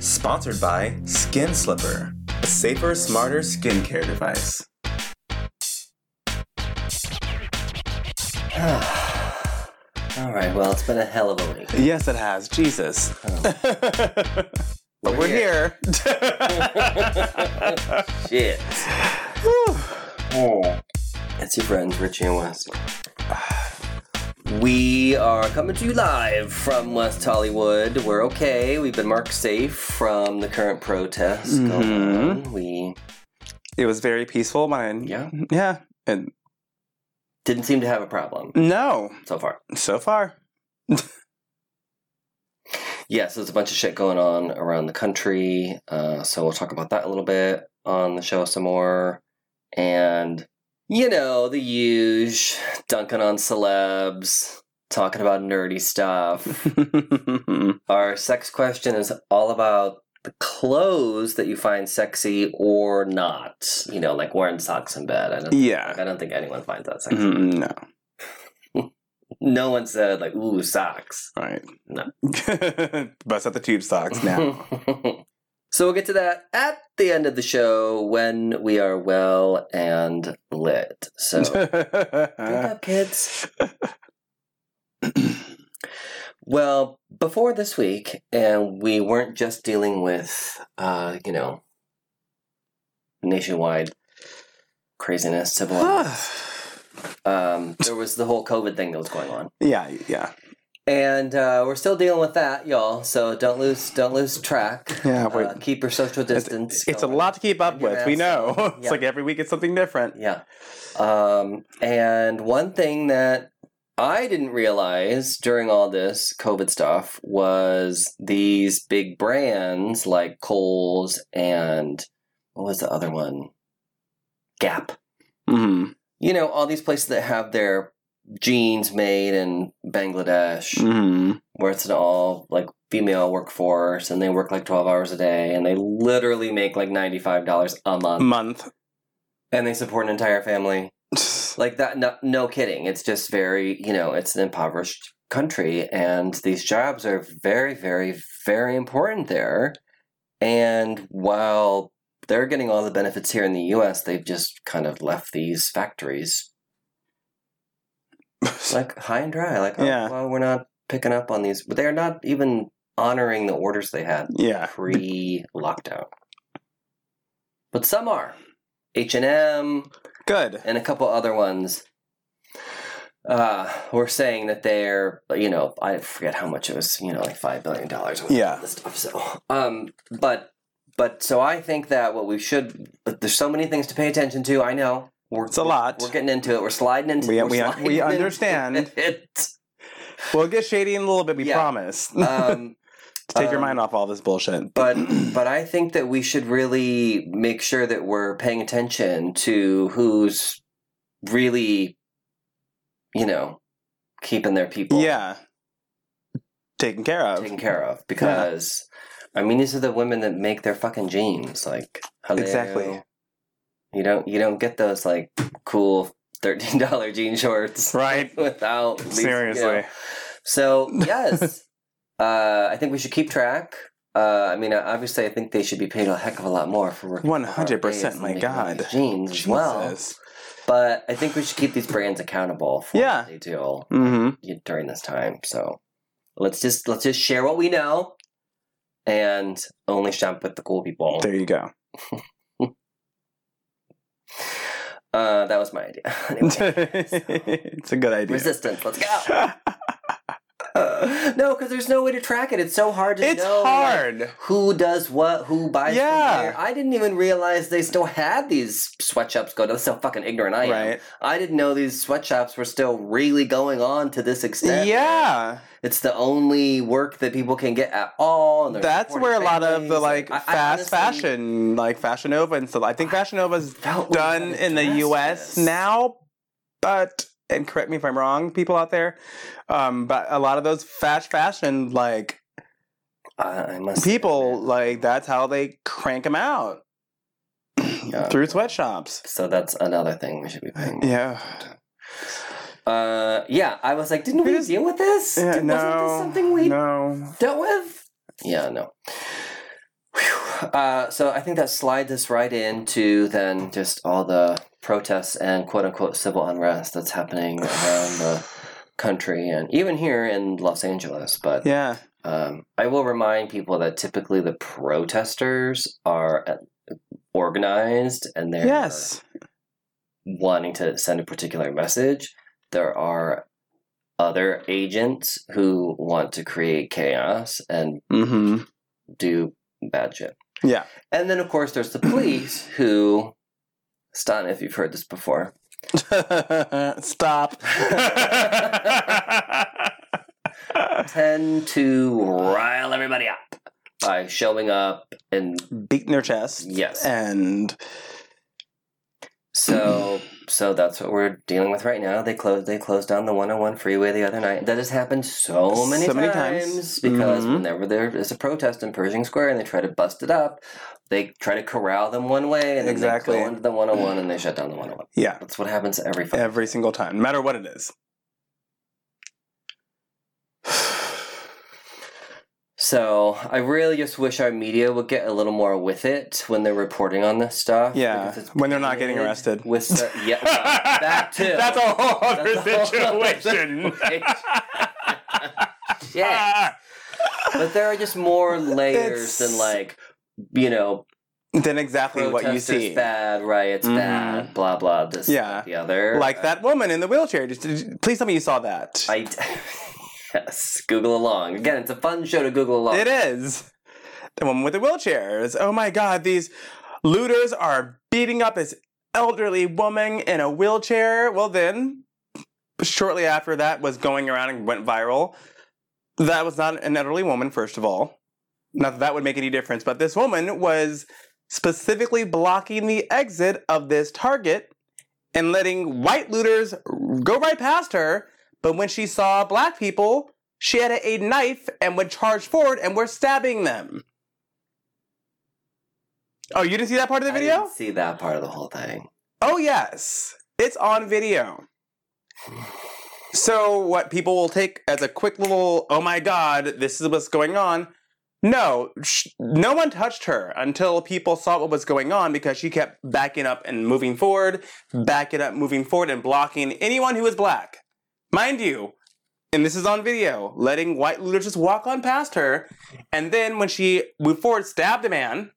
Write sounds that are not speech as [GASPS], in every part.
Sponsored by Skin Slipper, a safer, smarter skincare device. [SIGHS] All right. Well, it's been a hell of a week. Yes, it has. Jesus. Oh. [LAUGHS] but we're, We're here. [LAUGHS] Shit. oh It's your friends Richie and Wes. We are coming to you live from West Hollywood. We're okay. We've been marked safe from the current protests going Mhm. on. We it was very peaceful. Mine. yeah Yeah. And didn't seem to have a problem no, so far. so far. [LAUGHS] yeah, so there's a bunch of shit going on around the country. Uh, so we'll talk about that a little bit on the show some more. And, you know, the huge dunking on celebs, talking about nerdy stuff. [LAUGHS] Our sex question is all about the clothes that you find sexy or not. You know, like wearing socks in bed. I don't, yeah. I don't think anyone finds that sexy. Mm, no. [LAUGHS] No one said, like, ooh, socks. Right. No. [LAUGHS] Bust out the tube socks now. So we'll get to that at the end of the show when we are well and lit. So [LAUGHS] drink up, kids. [CLEARS THROAT] well, before this week, and we weren't just dealing with, uh, you know, nationwide craziness, civil [SIGHS] unrest. Um, there was the whole COVID thing that was going on. yeah, yeah. And uh, we're still dealing with that, y'all. So don't lose don't lose track. Yeah, wait. Uh, keep your social distance. It's a lot to keep up with. We know. [LAUGHS] on. It's Yeah. like every week it's something different. Yeah. Um, and one thing that I didn't realize during all this COVID stuff was these big brands like Kohl's and what was the other one? Gap. Mm-hmm. You know, all these places that have their jeans made in Bangladesh. Mm-hmm. where it's an all like female workforce and they work like 12 hours a day and they literally make like $95 a month Month. and they support an entire family [SIGHS] like that no, no kidding it's just very you know it's an impoverished country and these jobs are very very very important there and while they're getting all the benefits here in the US they've just kind of left these factories [LAUGHS] like high and dry like oh, Yeah. well we're not picking up on these but they're not even honoring the orders they had yeah. pre-lockdown but some are h&m Good. and a couple other ones uh were saying that they're you know i forget how much it was you know like five billion dollars Yeah. this stuff so um but but so i think that what we should but there's so many things to pay attention to i know we're, It's a lot. we're getting into it we're sliding into We- we're sliding we understand. it We'll get shady in a little bit, we Yeah. promise. [LAUGHS] um Take your um, mind off all this bullshit. but [CLEARS THROAT] but I think that we should really make sure that we're paying attention to who's really, you know, keeping their people yeah. Taken care of. taken care of. Because I mean, these are the women that make their fucking jeans. Like hello. Exactly. You don't you don't get those like cool thirteen dollar [LAUGHS] jean shorts Right. [LAUGHS] without these, you know. Seriously. So yes, [LAUGHS] uh, I think we should keep track. Uh, I mean, obviously, I think they should be paid a heck of a lot more for working. 100%, my God. jeans as well. But I think we should keep these brands accountable for Yeah. what they do Mm-hmm. during this time. So let's just let's just share what we know, and only shop with the cool people. There you go. Uh, that was my idea. [LAUGHS] Anyway, [LAUGHS] it's a good idea. resistance. Let's go. [LAUGHS] [LAUGHS] no, because there's no way to track it. It's so hard to it's know. like, hard. who does what, who buys Yeah. I didn't even realize they still had these sweatshops going. That's [LAUGHS] how fucking ignorant I am. right. I didn't know these sweatshops were still really going on to this extent. Yeah. It's the only work that people can get at all. That's where a lot of the like I- I fast honestly fashion, like Fashion Nova and stuff. I think Fashion Nova's done in the U.S. this. now, but and correct me if I'm wrong, people out there. Um, but a lot of those fast fashion like I, I must people admit. like that's how they crank them out Yeah. through sweatshops. So that's another thing we should be paying. Yeah. Uh, yeah. I was like, didn't we deal with this? Yeah, Did- no. Wasn't this something we no. dealt with? Yeah, no. Uh, so I think that slides us right into then just all the protests and quote unquote civil unrest that's happening around the country and even here in Los Angeles. But Yeah. um, I will remind people that typically the protesters are uh, organized and they're Yes. wanting to send a particular message. There are other agents who want to create chaos and Mm-hmm. do bad shit. Yeah. And then, of course, there's the police [CLEARS THROAT] who, Stan, if you've heard this before, [LAUGHS] Stop. [LAUGHS] tend to rile everybody up by showing up and Beating their chest. yes. And So, so that's what we're dealing with right now. They closed. They closed down the 101 freeway the other night. That has happened so many So times, many times. because Mhm. whenever there is a protest in Pershing Square and they try to bust it up, they try to corral them one way and then Exactly. they go into the 101 and they shut down the 101. yeah, That's what happens every every single time, no matter what it is. So I really just wish our media would get a little more with it when they're reporting on this stuff. Yeah, when they're not getting arrested. With so- [LAUGHS] yeah, well, that too. [LAUGHS] That's a whole other That's a whole other situation. [LAUGHS] yeah, but there are just more layers than like you know then exactly what you see. bad, riots Mhm. bad, blah blah. This, Yeah. the other, Like that woman in the wheelchair. Just- please tell me you saw that. I yes, Google along again. It's a fun show to Google along. It is. The woman with the wheelchairs. Oh my god, these looters are beating up this elderly woman in a wheelchair. Well, then, shortly after that was going around and went viral, that was not an elderly woman, first of all. Not that that would make any difference, but this woman was specifically blocking the exit of this Target and letting white looters go right past her. But when she saw black people, she had a, knife and would charge forward and were stabbing them. Oh, you didn't see that part of the I video? didn't see that part of the whole thing. Oh, yes. It's on video. So, what people will take as a quick little, oh my god, this is what's going on. No, sh- no one touched her until people saw what was going on because she kept backing up and moving forward, backing up, moving forward, and blocking anyone who was black. Mind you, and this is on video, letting white looters just walk on past her. And then when she moved forward, stabbed a man.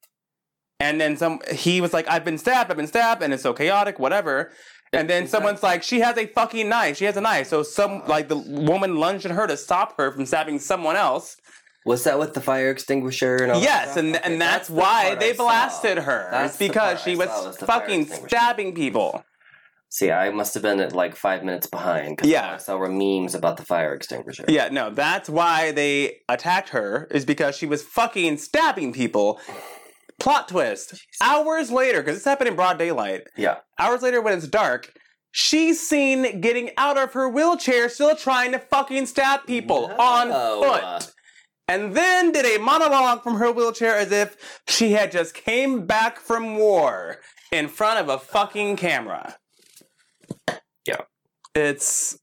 And then some, he was like, I've been stabbed, I've been stabbed, and it's so chaotic, whatever. And then someone's like, she has a fucking knife. She has a knife. So some, like, the woman lunged at her to stop her from stabbing someone else. Was that with the fire extinguisher and all that Yes, and Okay, and that's, the why they blasted her. That's because she was, was fucking stabbing people. See, I must have been at like five minutes behind. Yeah. I saw were memes about the fire extinguisher. Yeah, no, that's why they attacked her, is because she was fucking stabbing people. Plot twist. Hours later, because this happened in broad daylight, Yeah. hours later when it's dark, she's seen getting out of her wheelchair, still trying to fucking stab people on foot. And then did a monologue from her wheelchair as if she had just came back from war in front of a fucking camera. Yeah. It's.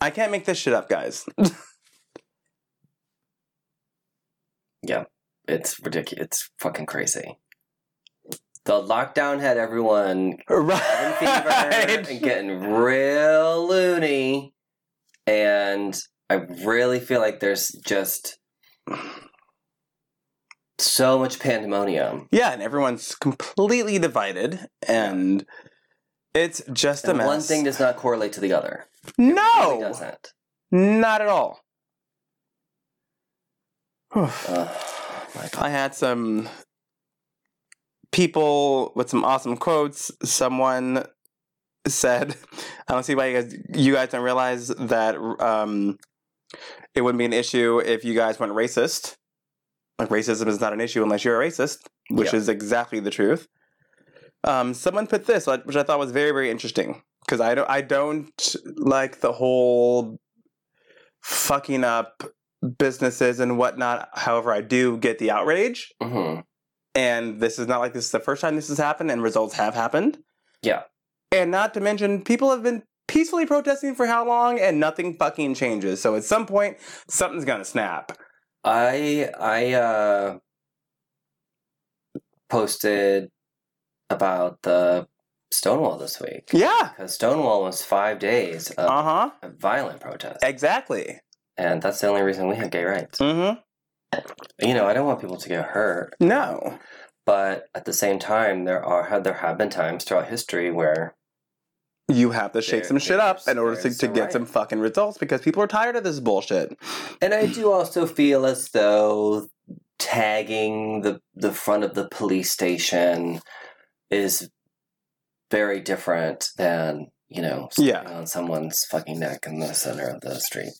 I can't make this shit up, guys. [LAUGHS] Yeah. It's ridiculous. It's fucking crazy. The lockdown had everyone having fever and getting real loony. And I really feel like there's just so much pandemonium. Yeah, and everyone's completely divided, and it's just a mess. one thing does not correlate to the other. It really no, doesn't. not at all. God. [SIGHS] I had some people with some awesome quotes. Someone said, "I don't see why you guys you guys don't realize that um, it wouldn't be an issue if you guys weren't racist. Like racism is not an issue unless you're a racist, which Yeah. is exactly the truth." Um, someone put this, which I thought was very very interesting because I don't I don't like the whole fucking up businesses and whatnot. However, I do get the outrage hmm and this is not like this is the first time this has happened and results have happened Yeah. and not to mention people have been peacefully protesting for how long and nothing fucking changes so at some point something's gonna snap I I uh posted about the Stonewall this week. Yeah. Because Stonewall was five days of Uh huh. violent protest. Exactly. And that's the only reason we have gay rights. Mm You know, I don't want people to get hurt. No. but at the same time, there are there have been times throughout history where You have to shake There- some shit up in order to, to get right. some fucking results because people are tired of this bullshit. And I do also feel as though tagging the the front of the police station is very different than you know Yeah. on someone's fucking neck in the center of the street.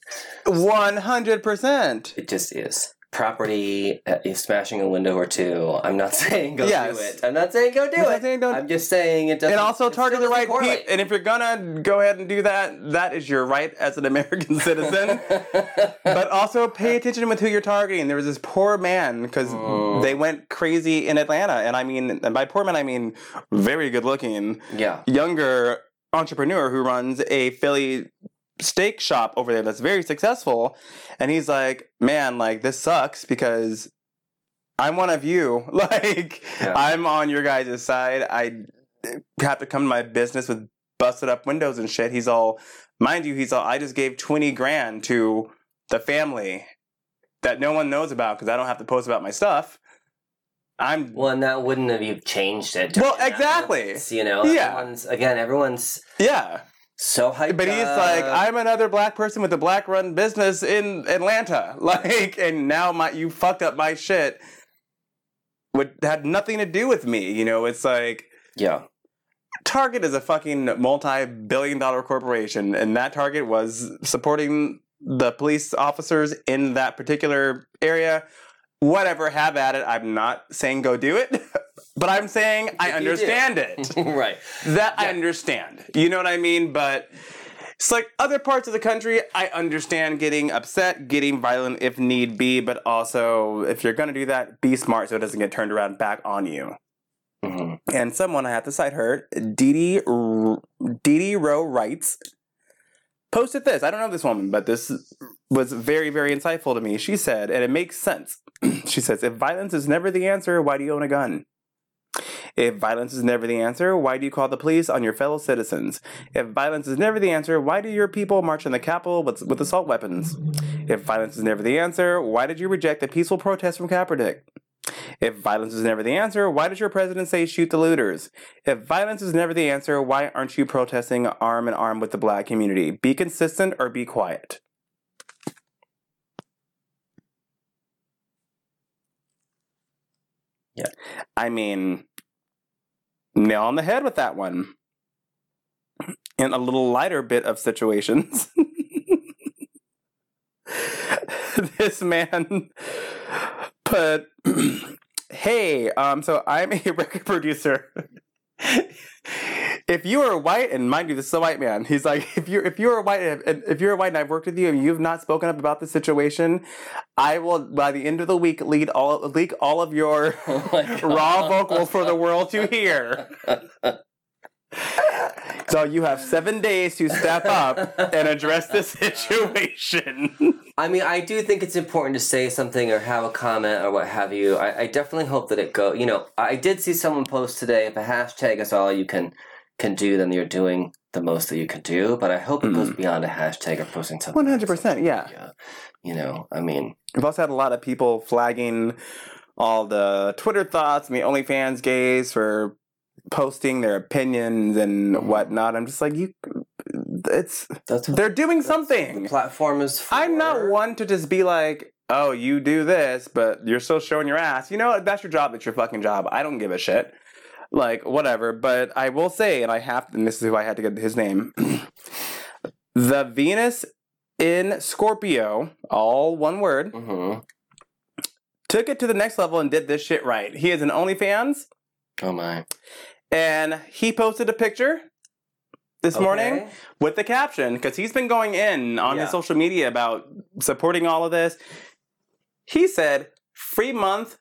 100%. It just is property. Uh, is smashing a window or two. I'm not [LAUGHS] saying go Yes. do it. I'm not saying go do it. saying don't- I'm just saying it doesn't. and also target the right people. And if you're gonna go ahead and do that, that is your right as an American [LAUGHS] citizen. but also pay attention with who you're targeting. There was this poor man because Mm. they went crazy in Atlanta, and I mean, and by poor man I mean very good looking, yeah. younger entrepreneur who runs a Philly steak shop over there that's very successful, and he's like, man, like this sucks because. I'm one of you. [LAUGHS] Like, Yeah. I'm on your guys' side. I have to come to my business with busted up windows and shit. He's all, mind you, he's all, I just gave 20 grand to the family that no one knows about because I don't have to post about my stuff. I'm, Well, and that wouldn't have you changed it. Well, exactly. You know, Yeah. everyone's again, everyone's yeah. So hyped. But he's up. like, I'm another black person with a black run business in Atlanta. [LAUGHS] Like, and now my, you fucked up my shit. Would had nothing to do with me. You know, it's like, yeah, Target is a fucking multi-billion dollar corporation, and that Target was supporting the police officers in that particular area. Whatever, have at it. I'm not saying go do it, [LAUGHS] but I'm saying I If you do. understand it. [LAUGHS] right. That I understand. You know what I mean? But it's like other parts of the country, I understand getting upset, getting violent if need be, but also if you're gonna do that, be smart so it doesn't get turned around back on you. hmm And someone I have to cite her, Dee Dee Rowe writes, posted this. I don't know this woman, but this was very, very insightful to me. She said, and it makes sense. [CLEARS THROAT] she says, if violence is never the answer, why do you own a gun? If violence is never the answer, why do you call the police on your fellow citizens? If violence is never the answer, why do your people march in the Capitol with, with assault weapons? If violence is never the answer, why did you reject the peaceful protest from Kaepernick? If violence is never the answer, why does your president say shoot the looters? If violence is never the answer, why aren't you protesting arm in arm with the black community? Be consistent or be quiet. Yeah. I mean, nail on the head with that one. In a little lighter bit of situations. [LAUGHS] this man put [CLEARS THROAT] hey um so i'm a [LAUGHS] record producer if you are white and mind you this is a white man he's like if you're if you're a white and if you're a white and i've worked with you and you've not spoken up about the situation i will by the end of the week lead all leak all of your [LAUGHS] Oh [LAUGHS] raw vocals for the world to hear [LAUGHS] so you have seven days to step up and address the situation I mean, I do think it's important to say something or have a comment or what have you. I, I definitely hope that it go. You know, I did see someone post today. If a hashtag is all you can can do, then you're doing the most that you can do. But I hope it goes mm. beyond a hashtag or posting something. One hundred percent, yeah. Yeah. You know, I mean, We've also had a lot of people flagging all the Twitter thoughts and the OnlyFans gays for posting their opinions and mm-hmm. whatnot. I'm just like, you, it's that's what they're doing the something. platform is. For. I'm not one to just be like, oh, you do this, but you're still showing your ass. You know, that's your job. It's your fucking job. I don't give a shit. Like whatever. But I will say, and I have, and this is who I had to get his name. [CLEARS THROAT] the Venus in Scorpio, all one word hmm took it to the next level and did this shit right. He is an OnlyFans, Oh my. and he posted a picture this morning with the caption because he's been going in on Yeah. his social media about supporting all of this. He said, "Free month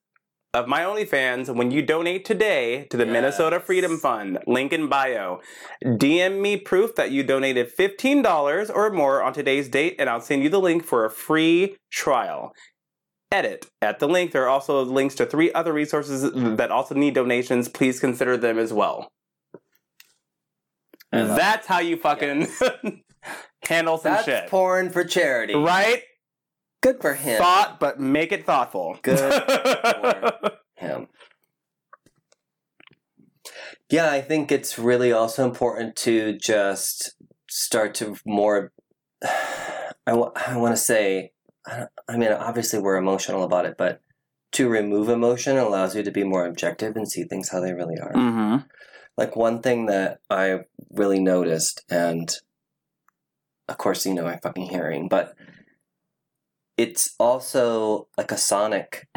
of my OnlyFans when you donate today to the Minnesota Freedom Fund. Link in bio. DM me proof that you donated fifteen dollars or more on today's date, and I'll send you the link for a free trial." edit. At the link, there are also links to three other resources that also need donations. Please consider them as well. That's how you fucking [LAUGHS] handle some That's shit. porn for charity. Right? Good for him. Thought, but make it thoughtful. Good [LAUGHS] for him. Yeah, I think it's really also important to just start to more. [SIGHS] I, I want to say, I I mean, obviously we're emotional about it, but to remove emotion allows you to be more objective and see things how they really are. hmm Like one thing that I really noticed, and of course, you know, I'm fucking hearing, but it's also like a sonic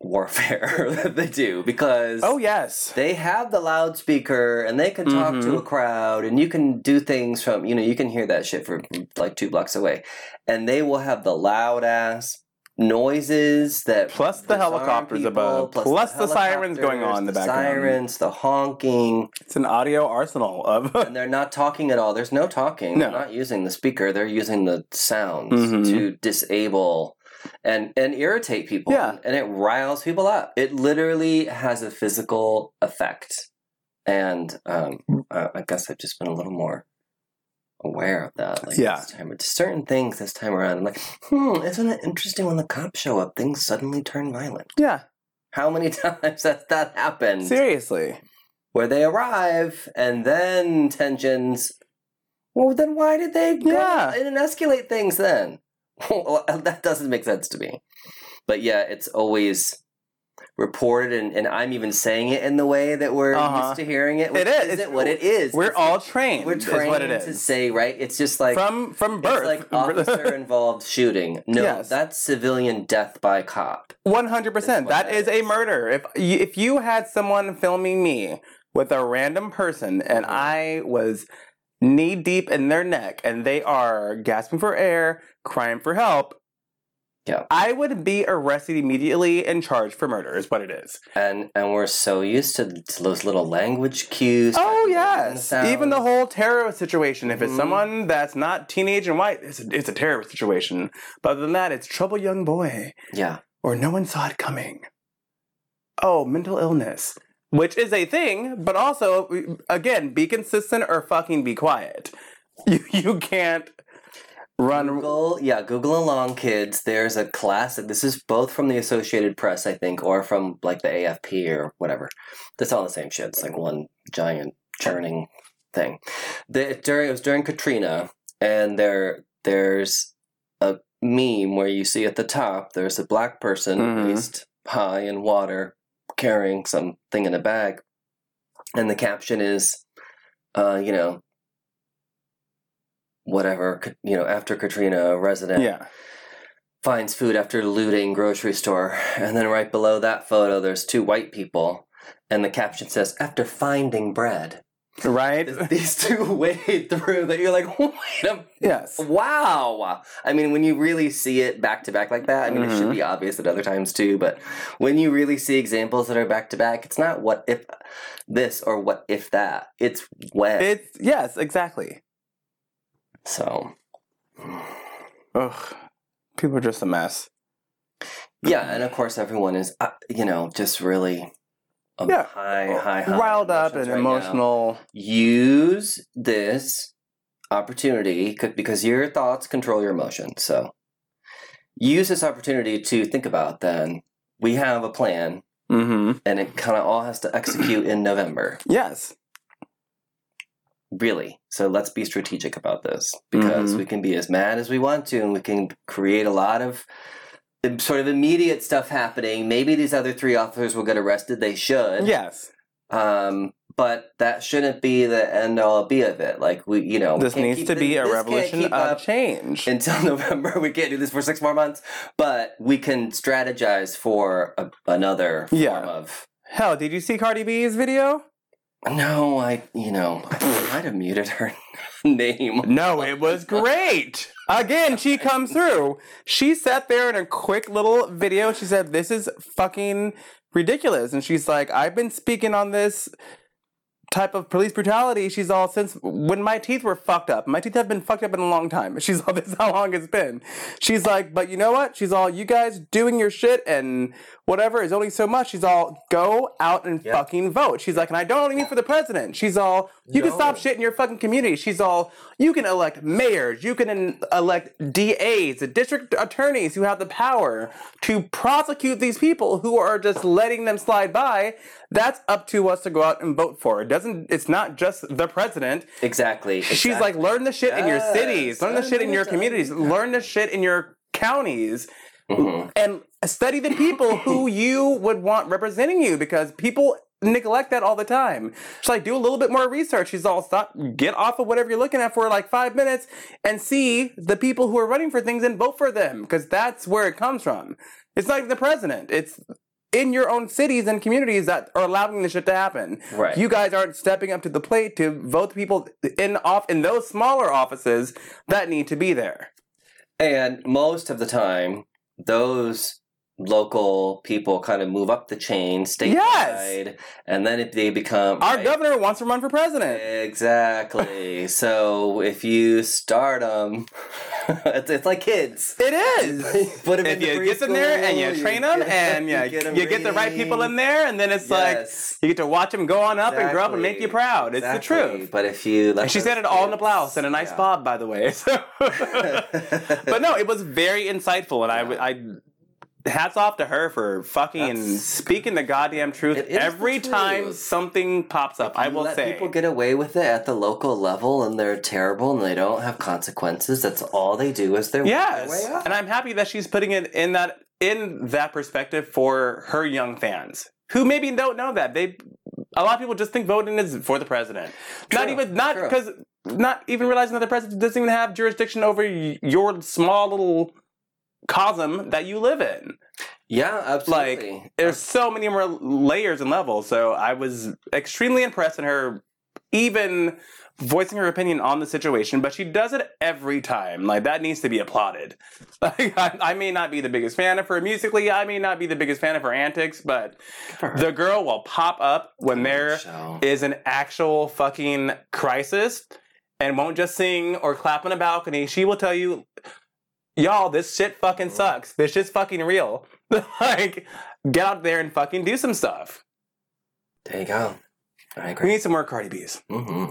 warfare [LAUGHS] that they do because Oh yes. they have the loudspeaker and they can talk to Mhm. a crowd and you can do things from you know you can hear that shit from like two blocks away and they will have the loud ass noises that Plus the helicopters people, above, plus the sirens going on in the background. sirens the honking It's an audio arsenal of. [LAUGHS] and they're not talking at all there's no talking No. they're not using the speaker they're using the sounds Mhm. to disable and and irritate people Yeah. and it riles people up it literally has a physical effect and um I guess i've just been a little more aware of that like Yeah. this time certain things this time around i'm like hmm isn't it interesting when the cops show up things suddenly turn violent yeah, how many [LAUGHS] times has that happened seriously. where they arrive and then tensions. Well, then why did they Yeah. and escalate things then? [LAUGHS] Well, that doesn't make sense to me. But yeah, it's always reported, and, and I'm even saying it in the way that we're Uh-huh. used to hearing it. It is. It's- what it is. We're It's- all trained. we're trained what it to say right. It's just like from from it's birth. like officer involved [LAUGHS] shooting. No, Yes. that's civilian death by cop. One hundred percent. That's what That that is a murder. If you, if you had someone filming me with a random person and Mhm. I was knee deep in their neck and they are gasping for air, crying for help, Yeah. I would be arrested immediately and charged for murder. Is what it is. And and we're so used to, those little language cues. Oh yes, sounds. even the whole terrorist situation. If it's Mhm. someone that's not teenage and white, it's a, it's a terrorist situation. But other than that, it's trouble young boy. yeah. or no one saw it coming. Oh, mental illness, which is a thing, but also again, be consistent or fucking be quiet. [LAUGHS] You you can't run. Google, yeah, Google along, kids. There's a classic. This is both from the Associated Press, I think, or from like the AFP or whatever. That's all the same shit. It's like one giant churning thing. The, during it was during Katrina, and there there's a meme where you see at the top there's a black person Mhm. waist high in water carrying something in a bag, and the caption is, uh, you know. Whatever, you know, after Katrina, a resident Yeah, finds food after looting grocery store and then right below that photo there's two white people and the caption says after finding bread right. these two [LAUGHS] wade through that you're like wait a yes. wow i mean when you really see it back to back like that i mean it should mm-hmm. be obvious at other times too but when you really see examples that are back to back it's not what if this or what if that it's when It's yes, exactly. So Ugh, people are just a mess. Yeah, and of course everyone is, uh, you know, just really um, Yeah. high, high, high Riled up and right now. emotional. Use this opportunity because your thoughts control your emotions. So use this opportunity to think about. Then we have a plan, Mm-hmm. and it kind of all has to execute in November. Yes. Really. So let's be strategic about this because Mhm. we can be as mad as we want to, and we can create a lot of sort of immediate stuff happening. Maybe these other three officers will get arrested. They should. Yes. Um, but that shouldn't be the end all be of it. Like we, you know, This needs to be a revolution of change. until [LAUGHS] November. We can't do this for six more months, but we can strategize for a, another form Yeah. of. Hell, did you see Cardi B's video? No, I, you know, I might have muted her [LAUGHS] name. No, it was great. Again, she comes through. She sat there in a quick little video. She said, This is fucking ridiculous. And she's like, I've been speaking on this type of police brutality. She's all since when my teeth were fucked up. My teeth have been fucked up in a long time. [LAUGHS] She's all this is how long it's been. She's like, but you know what? She's all you guys doing your shit and whatever is only so much. She's all go out and Yep. fucking vote. She's like, and I don't only mean for the president. She's all you can stop shit in your fucking community. She's all you can elect mayors, you can in- elect DAs, the district attorneys who have the power to prosecute these people who are just letting them slide by. That's up to us to go out and vote for. It doesn't. It's not just the president. Exactly. She's exactly. like, learn the shit in your cities, learn the shit in your communities, learn the shit in your counties, Mhm. and study the people who [LAUGHS] you would want representing you because people neglect that all the time. She's like, do a little bit more research. She's all, stop, get off of whatever you're looking at for like five minutes and see the people who are running for things and vote for them because that's where it comes from. It's not even the president. It's in your own cities and communities that are allowing this shit to happen. Right. You guys aren't stepping up to the plate to vote the people in off in those smaller offices that need to be there. And most of the time, those local people kind of move up the chain statewide, Yes. and then if they become Our right, governor wants to run for president. Exactly. [LAUGHS] so if you start them, [LAUGHS] it's, it's like kids. It is. [LAUGHS] Put 'em if into you get them there and you train them get- and you, get you get the right people in there and then it's like you get to watch them go on up and grow up and make you proud it's the truth But if you, and she said it all in a blouse and a nice yeah. bob by the way so. but no it was very insightful and I, I hats off to her for fucking That's- speaking the goddamn truth It is the every time something pops up i will let say people get away with it at the local level, and they're terrible, and they don't have consequences. That's all they do is their Yes, way up. and I'm happy that she's putting it in that in that perspective for her young fans who maybe don't know that they. A lot of people just think voting is for the president. not even not because not even realizing that the president doesn't even have jurisdiction over y- your small little cosm that you live in. yeah, absolutely. Like there's so many more layers and levels. So I was extremely impressed in her even voicing her opinion on the situation, but she does it every time. Like that needs to be applauded. [LAUGHS] Like I, I may not be the biggest fan of her musically, I may not be the biggest fan of her antics, but her. the girl will pop up when there is an actual fucking crisis and won't just sing or clap on a balcony. She will tell you, y'all, this shit fucking sucks. This shit's fucking real. [LAUGHS] like, get out there and fucking do some stuff. There you go. I We need some more Cardi B's. hmm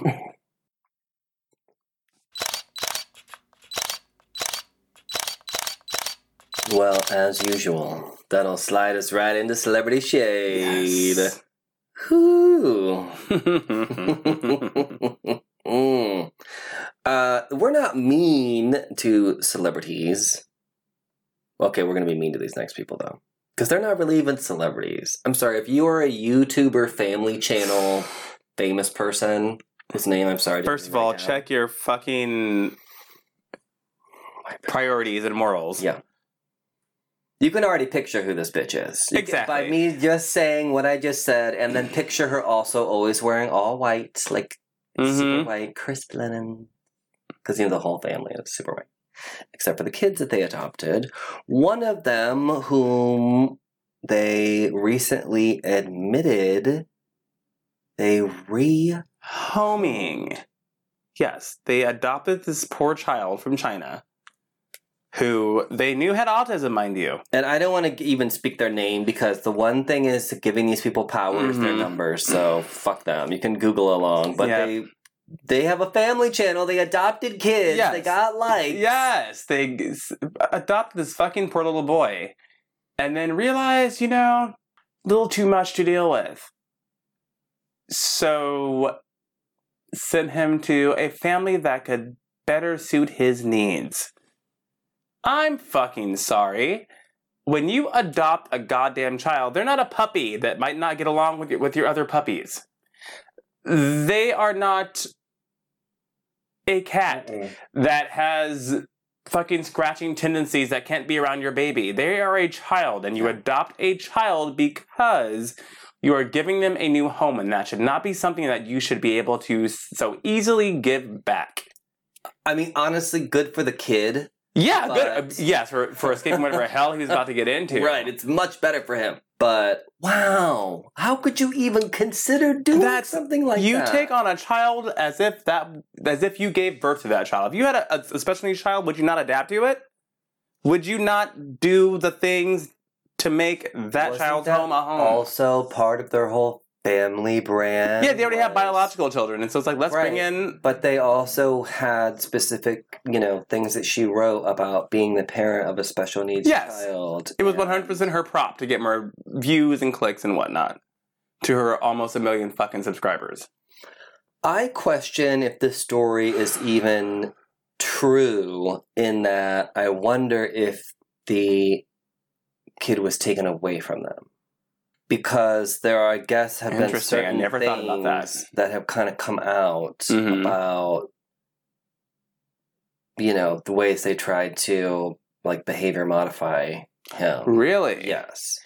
Well, as usual, that'll slide us right into celebrity shade. Yes. Whew. [LAUGHS] [LAUGHS] Mm. Uh, we're not mean to celebrities. Okay, we're gonna be mean to these next people though, because they're not really even celebrities. I'm sorry if you are a YouTuber, family channel, famous person whose name I'm sorry. First of all, down. check your fucking priorities and morals. Yeah. You can already picture who this bitch is. Exactly. by me just saying what I just said, and then picture her also always wearing all white, like super Mhm. white, crisp linen. Because, you know, the whole family is super white. Except for the kids that they adopted. One of them, whom they recently admitted they re. Homing. Yes, they adopted this poor child from China who they knew had autism, mind you. And I don't want to even speak their name because the one thing is giving these people power is their mm-hmm. numbers. So fuck them. You can Google along, but Yeah. they they have a family channel. They adopted kids. Yes. They got likes. Yes, they adopted this fucking poor little boy and then realized, you know, a little too much to deal with. So sent him to a family that could better suit his needs. I'm fucking sorry. When you adopt a goddamn child, they're not a puppy that might not get along with your, with your other puppies. They are not a cat that has fucking scratching tendencies that can't be around your baby. They are a child, and you adopt a child because you are giving them a new home, and that should not be something that you should be able to so easily give back. I mean, honestly, good for the kid. Yeah, uh, But- good. Yes, for, for escaping whatever [LAUGHS] hell he was about to get into. Right, it's much better for him. But wow, how could you even consider doing That's- something like you that? You take on a child as if that as if you gave birth to that child. If you had a, a special needs child, would you not adapt to it? Would you not do the things to make that Wasn't child's that home a home? Also, part of their whole family brand. yeah, they already have biological children, and so it's like let's bring in. But they also had specific, you know, things that she wrote about being the parent of a special needs Yes. child. It was one hundred percent her prop to get more views and clicks and whatnot to her almost a million fucking subscribers. I question if this story is even true in that I wonder if the kid was taken away from them. Because there, are, I guess, have been Interesting. I certain never thought about that. things that have kind of come out Mhm. about, you know, the ways they tried to like behavior modify him. Really? Yes.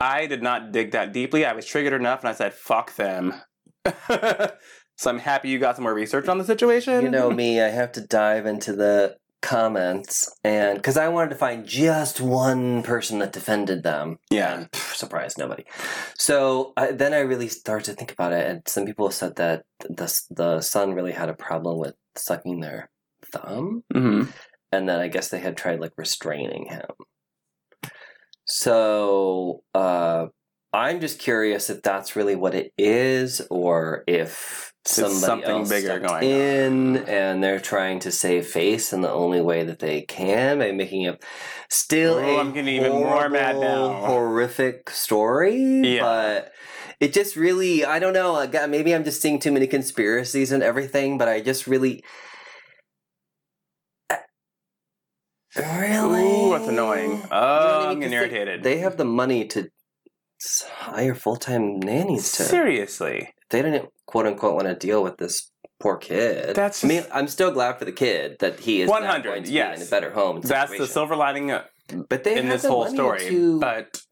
I did not dig that deeply. I was triggered enough, and I said, "Fuck them." [LAUGHS] so I'm happy you got some more research on the situation. You know me, I have to dive into the comments and because I wanted to find just one person that defended them. Yeah. And pff, surprise, nobody. So I, then I really started to think about it, and some people said that the the son really had a problem with sucking their thumb, hmm and then I guess they had tried like restraining him. So uh, I'm just curious if that's really what it is, or if something bigger going on. in and they're trying to save face in the only way that they can by making a still Oh, a I'm getting even more mad now. [LAUGHS] horrific story. Yeah. But it just really, I don't know. Maybe I'm just seeing too many conspiracies and everything, but I just really. Really? Ooh, that's annoying. You know Oh, I mean? I'm getting 'Cause they- irritated. They, have the money to hire full time nannies to. Seriously. They didn't quote unquote want to deal with this poor kid. That's I mean, I'm still glad for the kid that he is 100, now going to be in a better home. That's the silver lining But they in have this the whole story. to- but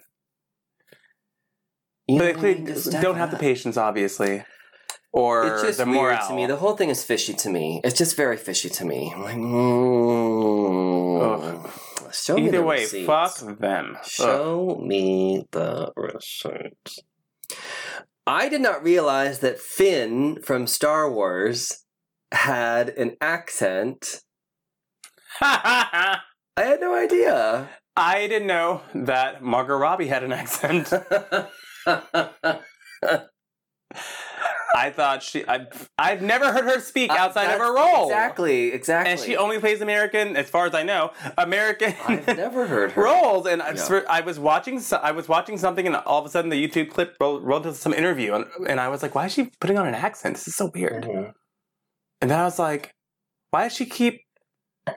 you but they clearly don't have the patience, obviously, or It's just the weird morale. to me. The whole thing is fishy to me. It's just very fishy to me. I'm like, mm, show me Either the way, receipts. fuck them. Ugh. Show me the receipts. I did not realize that Finn from Star Wars had an accent. [LAUGHS] I had no idea. I didn't know that Margot Robbie had an accent. [LAUGHS] I thought she. I, I've never heard her speak outside of her role. Exactly, exactly. And she only plays American, as far as I know, American I've never heard her. roles. And I, was watching, I was watching something, and all of a sudden the YouTube clip rolled, rolled to some interview, and, and I was like, "Why is she putting on an accent? This is so weird." Mhm. And then I was like, "Why does she keep?"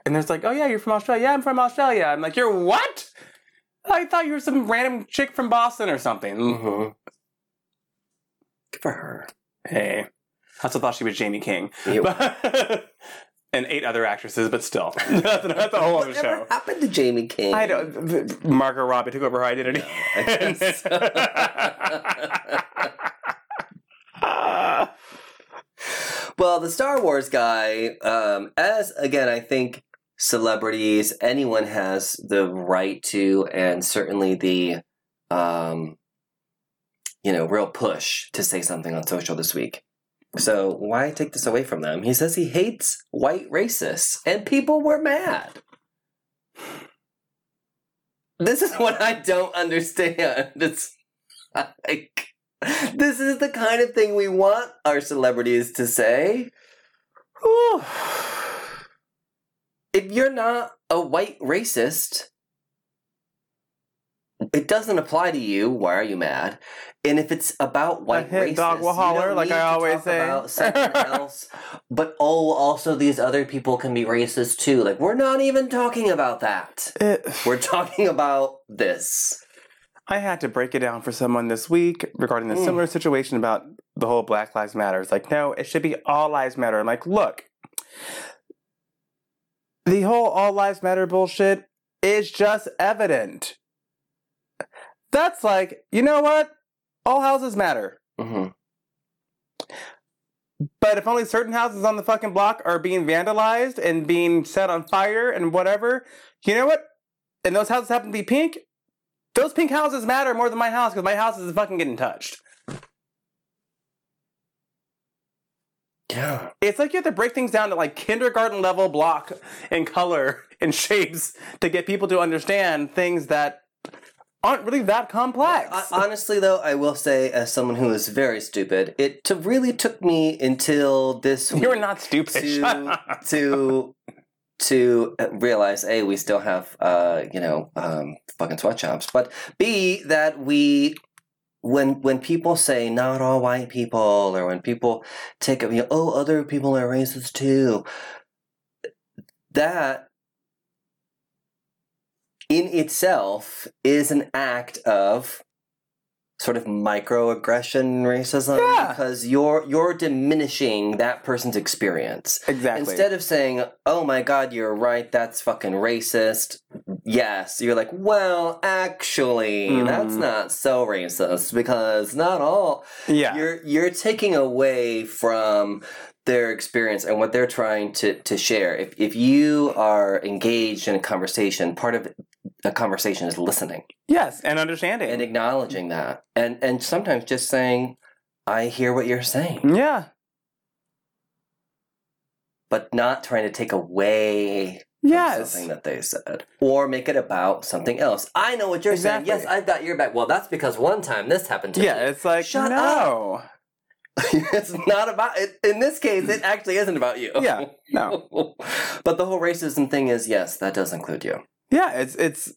And there's like, "Oh yeah, you're from Australia. Yeah, I'm from Australia." I'm like, "You're what?" I thought you were some random chick from Boston or something. Mhm. Good for her. Hey, I also thought she was Jaime King, But- [LAUGHS] and eight other actresses, but still, [LAUGHS] that's, a whole other show. happened to Jaime King? I don't. Margot Robbie took over her identity. [LAUGHS] Well, the Star Wars guy, um, as again, I think celebrities, anyone has the right to, and certainly the, um, you know, real push to say something on social this week. So why take this away from them? He says he hates white racists, and people were mad. This is what I don't understand. [LAUGHS] It's like this is the kind of thing we want our celebrities to say. Whew. If you're not a white racist, it doesn't apply to you. Why are you mad? And if it's about white hit racists, dog will holler, like I always say. about something [LAUGHS] else. But oh, also these other people can be racist too. Like we're not even talking about that. It- We're talking about this. I had to break it down for someone this week regarding a Mm. similar situation about the whole Black Lives Matter. It's like, no, it should be all lives matter. I'm like, look, the whole all lives matter bullshit is just evident. That's like, you know what? All houses matter. hmm But if only certain houses on the fucking block are being vandalized and being set on fire and whatever, you know what? And those houses happen to be pink, those pink houses matter more than my house because my house is fucking getting touched. Yeah. It's like you have to break things down to like kindergarten level block and color and [LAUGHS] shapes to get people to understand things that aren't really that complex. Honestly, though, I will say, as someone who is very stupid, it to really took me until this [LAUGHS] you were week not stupid. To to to realize a we still have uh you know um fucking sweatshops, but b that we when when people say not all white people or when people take it, you know, oh other people are racist too, that in itself is an act of sort of microaggression racism Yeah. because you're you're diminishing that person's experience Exactly. instead of saying oh my god you're right that's fucking racist yes you're like well actually that's Mhm. not so racist because not all yeah. you're you're taking away from their experience and what they're trying to to share if if you are engaged in a conversation part of a conversation is listening yes, and understanding. and acknowledging that and and sometimes just saying i hear what you're saying yeah. but not trying to take away Yes. something that they said or make it about something else i know what you're Exactly. saying yes i've got your back well that's because one time this happened to Yeah, me Yeah, it's like Shut no. [LAUGHS] [LAUGHS] it's not about it in this case it actually isn't about you Yeah, no. [LAUGHS] but the whole racism thing is yes that does include you Yeah, it's it's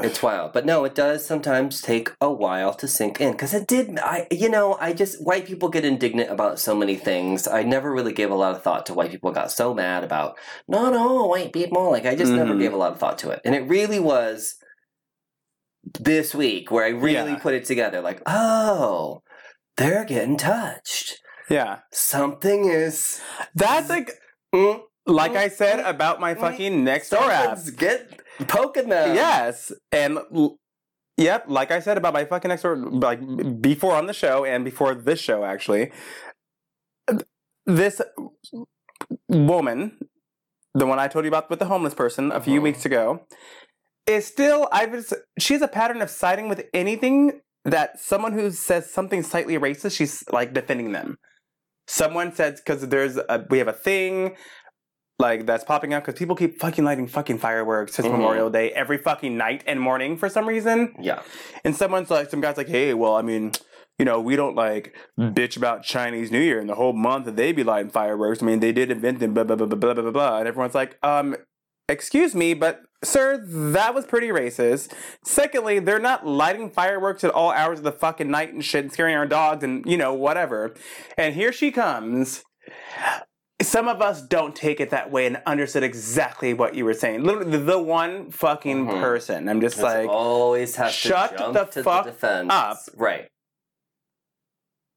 it's wild but no it does sometimes take a while to sink in because it did i you know i just white people get indignant about so many things i never really gave a lot of thought to why people got so mad about not all white people like i just never Mhm. gave a lot of thought to it and it really was this week where i really Yeah. put it together like oh they're getting touched yeah. something is That's like mm, like I said about my fucking Nextdoor app. get poking them Yes, and l- yep, like I said about my fucking Nextdoor, like before on the show and before this show actually, this woman, the one I told you about with the homeless person a few Mhm. weeks ago, is still I was she has a pattern of siding with anything that someone who says something slightly racist, she's like defending them. Someone said because there's a, we have a thing like that's popping up because people keep fucking lighting fucking fireworks since mm-hmm. Memorial Day every fucking night and morning for some reason. Yeah. And someone's like, some guy's like, hey, well, I mean, you know, we don't like mm. bitch about Chinese New Year and the whole month that they be lighting fireworks. I mean, they did invent them, blah, blah, blah, blah, blah, blah, blah. And everyone's like, um, excuse me, but sir, that was pretty racist. Secondly, they're not lighting fireworks at all hours of the fucking night and shit and scaring our dogs and, you know, whatever. And here she comes. Some of us don't take it that way and understood exactly what you were saying. Literally, the- the one fucking Mhm. person. I'm just like, always have shut to jump the to fuck the defense. up. Right.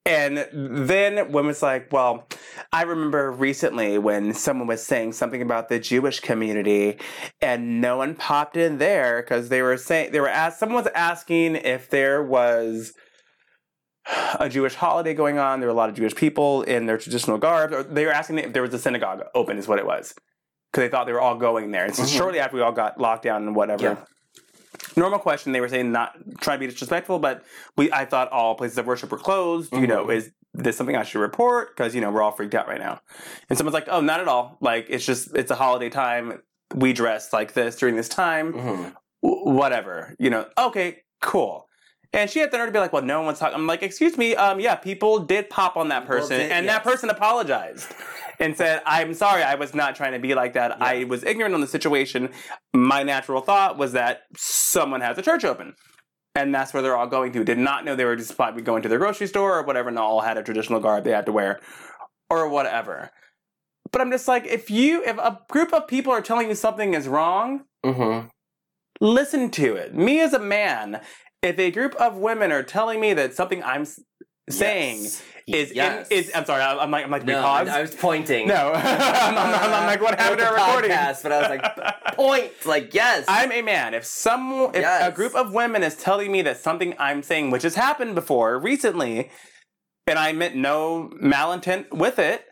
And then women's like, well, I remember recently when someone was saying something about the Jewish community, and no one popped in there because they were saying they were asked. Someone was asking if there was a Jewish holiday going on. There were a lot of Jewish people in their traditional garb. They were asking if there was a synagogue open, is what it was, because they thought they were all going there. And so Mhm. shortly after we all got locked down and whatever. Yeah. Normal question. They were saying not trying to be disrespectful, but we I thought all places of worship were closed. You know, Mhm. is this something I should report? Because you know we're all freaked out right now. And someone's like, "Oh, not at all. Like it's just it's a holiday time. We dress like this during this time. Mhm. W- whatever. You know. Okay, cool." And she had the nerve to be like, "Well, no one's talking." I'm like, "Excuse me. Um, yeah, people did pop on that person, did, and yes. that person apologized." And said, "I'm sorry. I was not trying to be like that. I was ignorant on the situation. My natural thought was that someone has a church open, and that's where they're all going to. Did not know they were just probably going to their grocery store or whatever, and all had a traditional garb they had to wear, or whatever." But I'm just like, if you, if a group of people are telling you something is wrong, Mhm. listen to it. Me as a man, if a group of women are telling me that something I'm saying Yes. is yes. in, is I'm sorry, I'm I'm like I'm like no, because I was pointing. no, [LAUGHS] I'm, I'm- I'm like what happened to our recording? podcast, but I was like, [LAUGHS] point. Like yes. I'm a man. If some, if a group of women is telling me that something I'm saying, which has happened before recently, and I meant no malintent with it,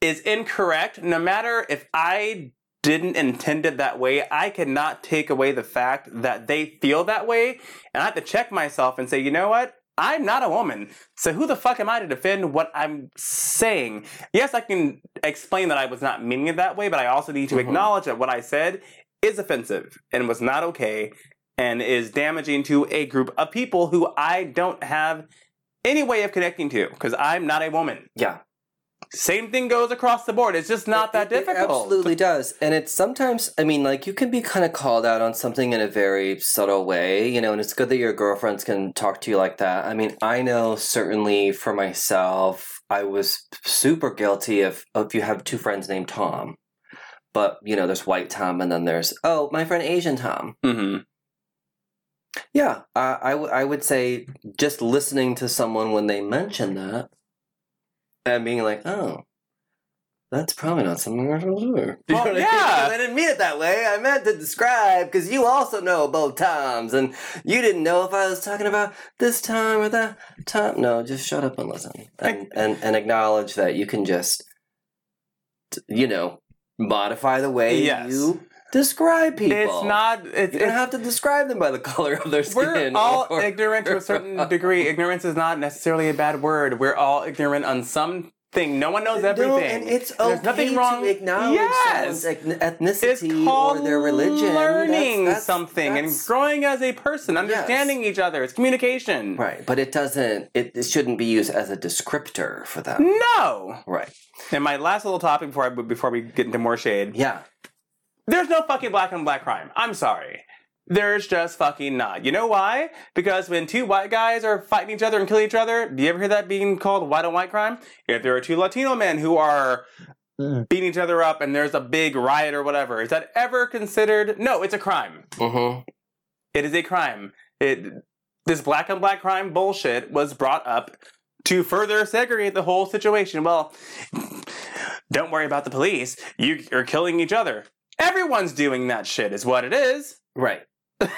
is incorrect. No matter if I didn't intend it that way, I cannot take away the fact that they feel that way. And I have to check myself and say, you know what? I'm not a woman. So who the fuck am I to defend what I'm saying? Yes, I can explain that I was not meaning it that way, but I also need to Mhm. acknowledge that what I said is offensive and was not okay and is damaging to a group of people who I don't have any way of connecting to because I'm not a woman. Yeah. Same thing goes across the board. It's just not It- that it- it difficult. absolutely does. And it's sometimes, I mean, like, you can be kind of called out on something in a very subtle way, you know, and it's good that your girlfriends can talk to you like that. I mean, I know certainly for myself, I was super guilty of, if you have two friends named Tom. But, you know, there's white Tom and then there's, oh, my friend Asian Tom. hmm Yeah, uh, I, w- I would say just listening to someone when they mention that and being like, oh, that's probably not something supposed to do. [LAUGHS] You Well, know what I mean? I didn't mean it that way. I meant to describe because you also know both times, and you didn't know if I was talking about this time or that time. No, just shut up and listen, and and, and acknowledge that you can just, you know, modify the way Yes. you describe people. It's not. It's, You don't have to describe them by the [LAUGHS] color of their skin. we're all or- ignorant to a certain [LAUGHS] degree. Ignorance is not necessarily a bad word. We're all ignorant on something. No one knows everything. No, and it's okay There's nothing wrong. to acknowledge yes. someone's ethnicity or their religion. learning That's- that's- something and growing as a person, understanding each other. It's communication. right, but it doesn't. It, it shouldn't be used as a descriptor for them. No. Right. And my last little topic before I before we get into more shade. Yeah. There's no fucking black on black crime. I'm sorry. There's just fucking not. You know why? Because when two white guys are fighting each other and killing each other, do you ever hear that being called white on white crime? If there are two Latino men who are beating each other up and there's a big riot or whatever, is that ever considered? No, it's a crime. Mm-hmm. It is a crime. It this black on black crime bullshit was brought up to further segregate the whole situation. Well, don't worry about the police. You are killing each other. Everyone's doing that shit, is what it is. Right. [LAUGHS]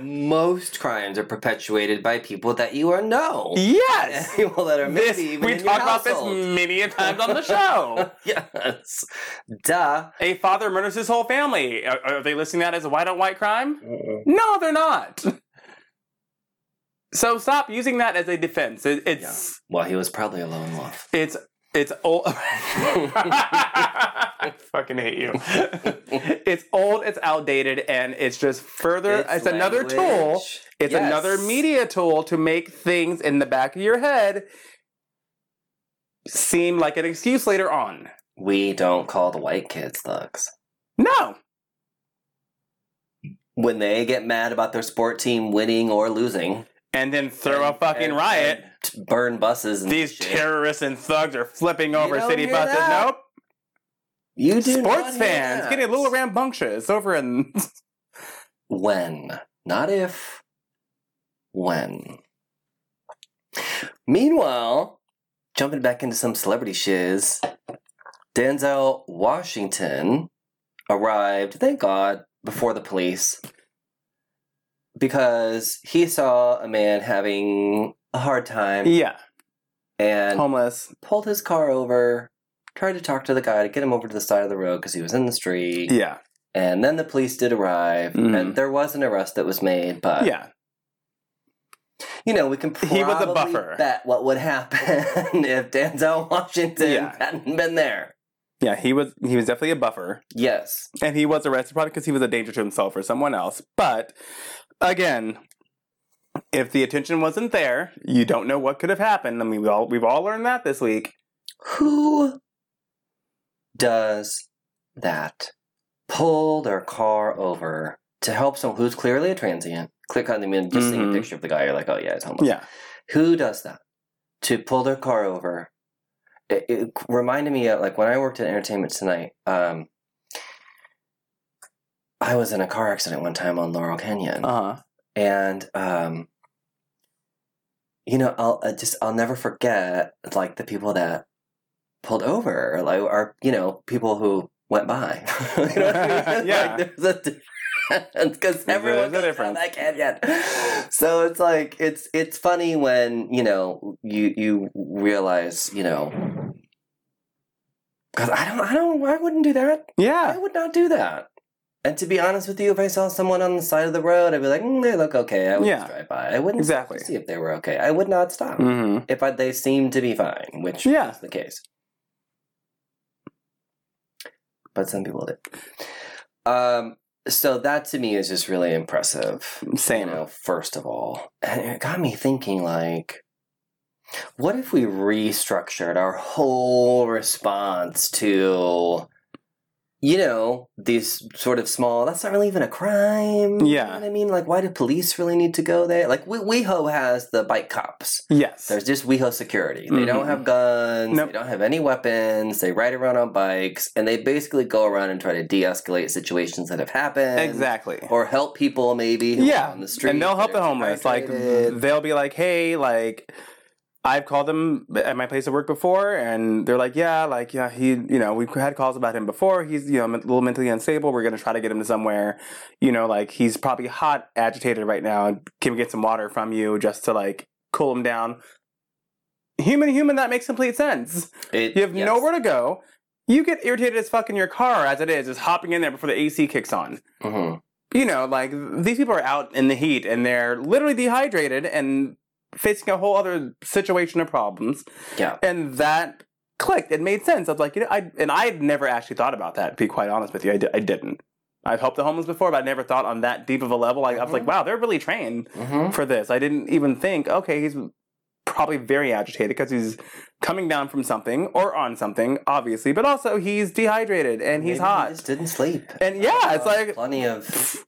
Most crimes are perpetuated by people that you are know. Yes. [LAUGHS] people that are This, maybe even we in talked about this many a times on the show. [LAUGHS] yes. Duh. a father murders his whole family. Are, are they listing that as a white on white crime? No, they're not. So stop using that as a defense. It, it's Well, he was probably a lone wolf. It's it's old. [LAUGHS] I fucking hate you. it's old. It's outdated, and it's just further. It's, another tool. It's Yes. another media tool to make things in the back of your head seem like an excuse later on. We don't call the white kids thugs. No, When they get mad about their sport team winning or losing, and then throw a fucking and- riot. and burn buses, and These shit. terrorists and thugs are flipping over don't city hear buses. that. Nope. You do not Sports hear fans that. getting a little rambunctious over in. [LAUGHS] when, not if, when. Meanwhile, jumping back into some celebrity shiz, Denzel Washington arrived, thank God, before the police because he saw a man having a hard time yeah, and homeless. pulled his car over, tried to talk to the guy to get him over to the side of the road because he was in the street. Yeah, And then the police did arrive, Mhm. and there was an arrest that was made. But yeah. you know, we can probably He was a buffer. bet what would happen [LAUGHS] if Denzel [LAUGHS] Washington Yeah. hadn't been there. Yeah, he was he was definitely a buffer, Yes, and he was arrested probably because he was a danger to himself or someone else. But again, if the attention wasn't there, you don't know what could have happened. I mean, we all we've all learned that this week. who does that? Pull their car over to help someone who's clearly a transient. Click on them and just seeing a picture of the guy. You're like, oh yeah, it's homeless. Yeah, Who does that? To pull their car over. It, it reminded me of like when I worked at Entertainment Tonight. Um, I was in a car accident one time on Laurel Canyon, uh huh. and um, you know, I'll I just I'll never forget like the people that pulled over, like are you know people who went by. [LAUGHS] you know what I [LAUGHS] mean? Yeah. Like, there's a because everyone There's a difference. that canyon. So it's like it's it's funny when you know you you realize you know because I don't I don't I wouldn't do that. Yeah, I would not do that. And to be honest with you, if I saw someone on the side of the road, I'd be like, mm, they look okay. I would Yeah. just drive by. I wouldn't Exactly. see if they were okay. I would not stop hmm if I, they seemed to be fine, which Yeah. is the case. But some people did. Um, so that to me is just really impressive. Same. You know, first of all, and it got me thinking, like, what if we restructured our whole response to, you know, these sort of small? That's not really even a crime. You Yeah. know what I mean, like, why do police really need to go there? Like, we- WeHo has the bike cops. Yes. There's just WeHo security. They don't Mhm. have guns. Nope. They don't have any weapons. They ride around on bikes, and they basically go around and try to de-escalate situations that have happened, exactly. or help people maybe who are yeah. on the street. and they'll help the homeless. Like they'll be like, "Hey, like." I've called them at my place of work before, and they're like, "Yeah, like, yeah, he, you know, we've had calls about him before. He's, you know, a little mentally unstable. We're gonna try to get him to somewhere, you know, like he's probably hot, agitated right now. Can we get some water from you just to like cool him down?" Human, human, that makes complete sense. It- You have yes. nowhere to go. You get irritated as fuck in your car as it is, just hopping in there before the AC kicks on. Mhm. You know, like these people are out in the heat and they're literally dehydrated and facing a whole other situation of problems. Yeah. And that clicked. It made sense. I was like, you know, I and I had never actually thought about that. To be quite honest with you, I, di- I didn't. I've helped the homeless before, but I never thought on that deep of a level. Like, I was like, Mhm. wow, they're really trained Mhm. for this. I didn't even think, okay, he's probably very agitated because he's coming down from something or on something, obviously, but also he's dehydrated and he's Maybe he hot. just didn't sleep. And yeah, it's Uh, like plenty of.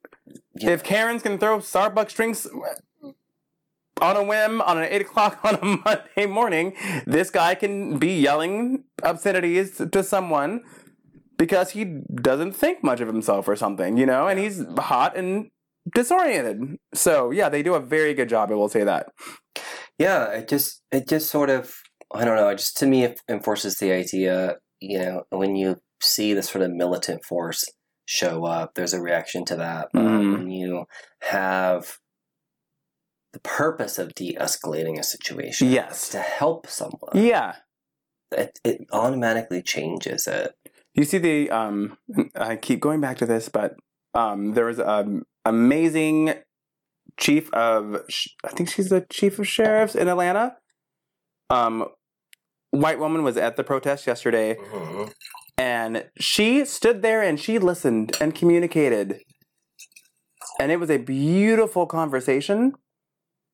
if Karens can throw Starbucks drinks on a whim on an eight o'clock [LAUGHS] on a Monday morning, this guy can be yelling obscenities to someone because he doesn't think much of himself or something, you know, and he's hot and disoriented. So yeah, they do a very good job. I will say that. Yeah, it just it just sort of I don't know. It just to me it enforces the idea. You know, when you see the sort of militant force show up, there's a reaction to that. But Mhm. when you have the purpose of de-escalating a situation, Yes. to help someone, Yeah. it, it automatically changes it. You see the um I keep going back to this, but um there was an amazing chief of I think she's the chief of sheriffs in Atlanta. Um white woman was at the protest yesterday and she stood there and she listened and communicated. And it was a beautiful conversation.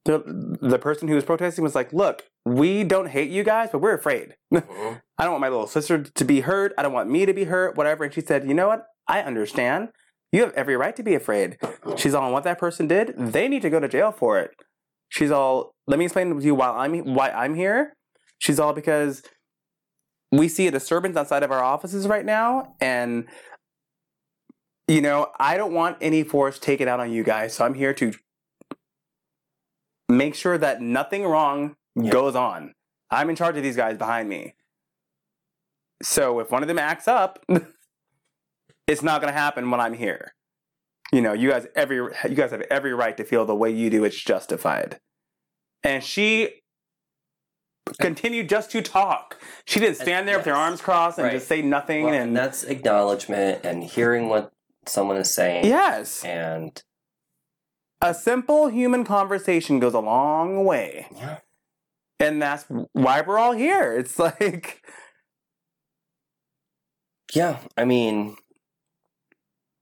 The the person who was protesting was like, "Look, we don't hate you guys, but we're afraid." Mhm. [LAUGHS] I don't want my little sister to be hurt. I don't want me to be hurt, whatever. And she said, You know what? I understand. You have every right to be afraid. She's all, what that person did, they need to go to jail for it. She's all, let me explain to you why I'm, why I'm here. She's all, because we see a disturbance outside of our offices right now. And, you know, I don't want any force taken out on you guys. So I'm here to make sure that nothing wrong Yeah. goes on. I'm in charge of these guys behind me. So if one of them acts up, [LAUGHS] it's not going to happen when I'm here. You know, you guys every you guys have every right to feel the way you do. It's justified. And she continued just to talk. She didn't stand there with her arms crossed and Right. just say nothing. Well, and that's acknowledgement and hearing what someone is saying. yes, And a simple human conversation goes a long way. yeah, And that's why we're all here. It's [LAUGHS] like, yeah. I mean,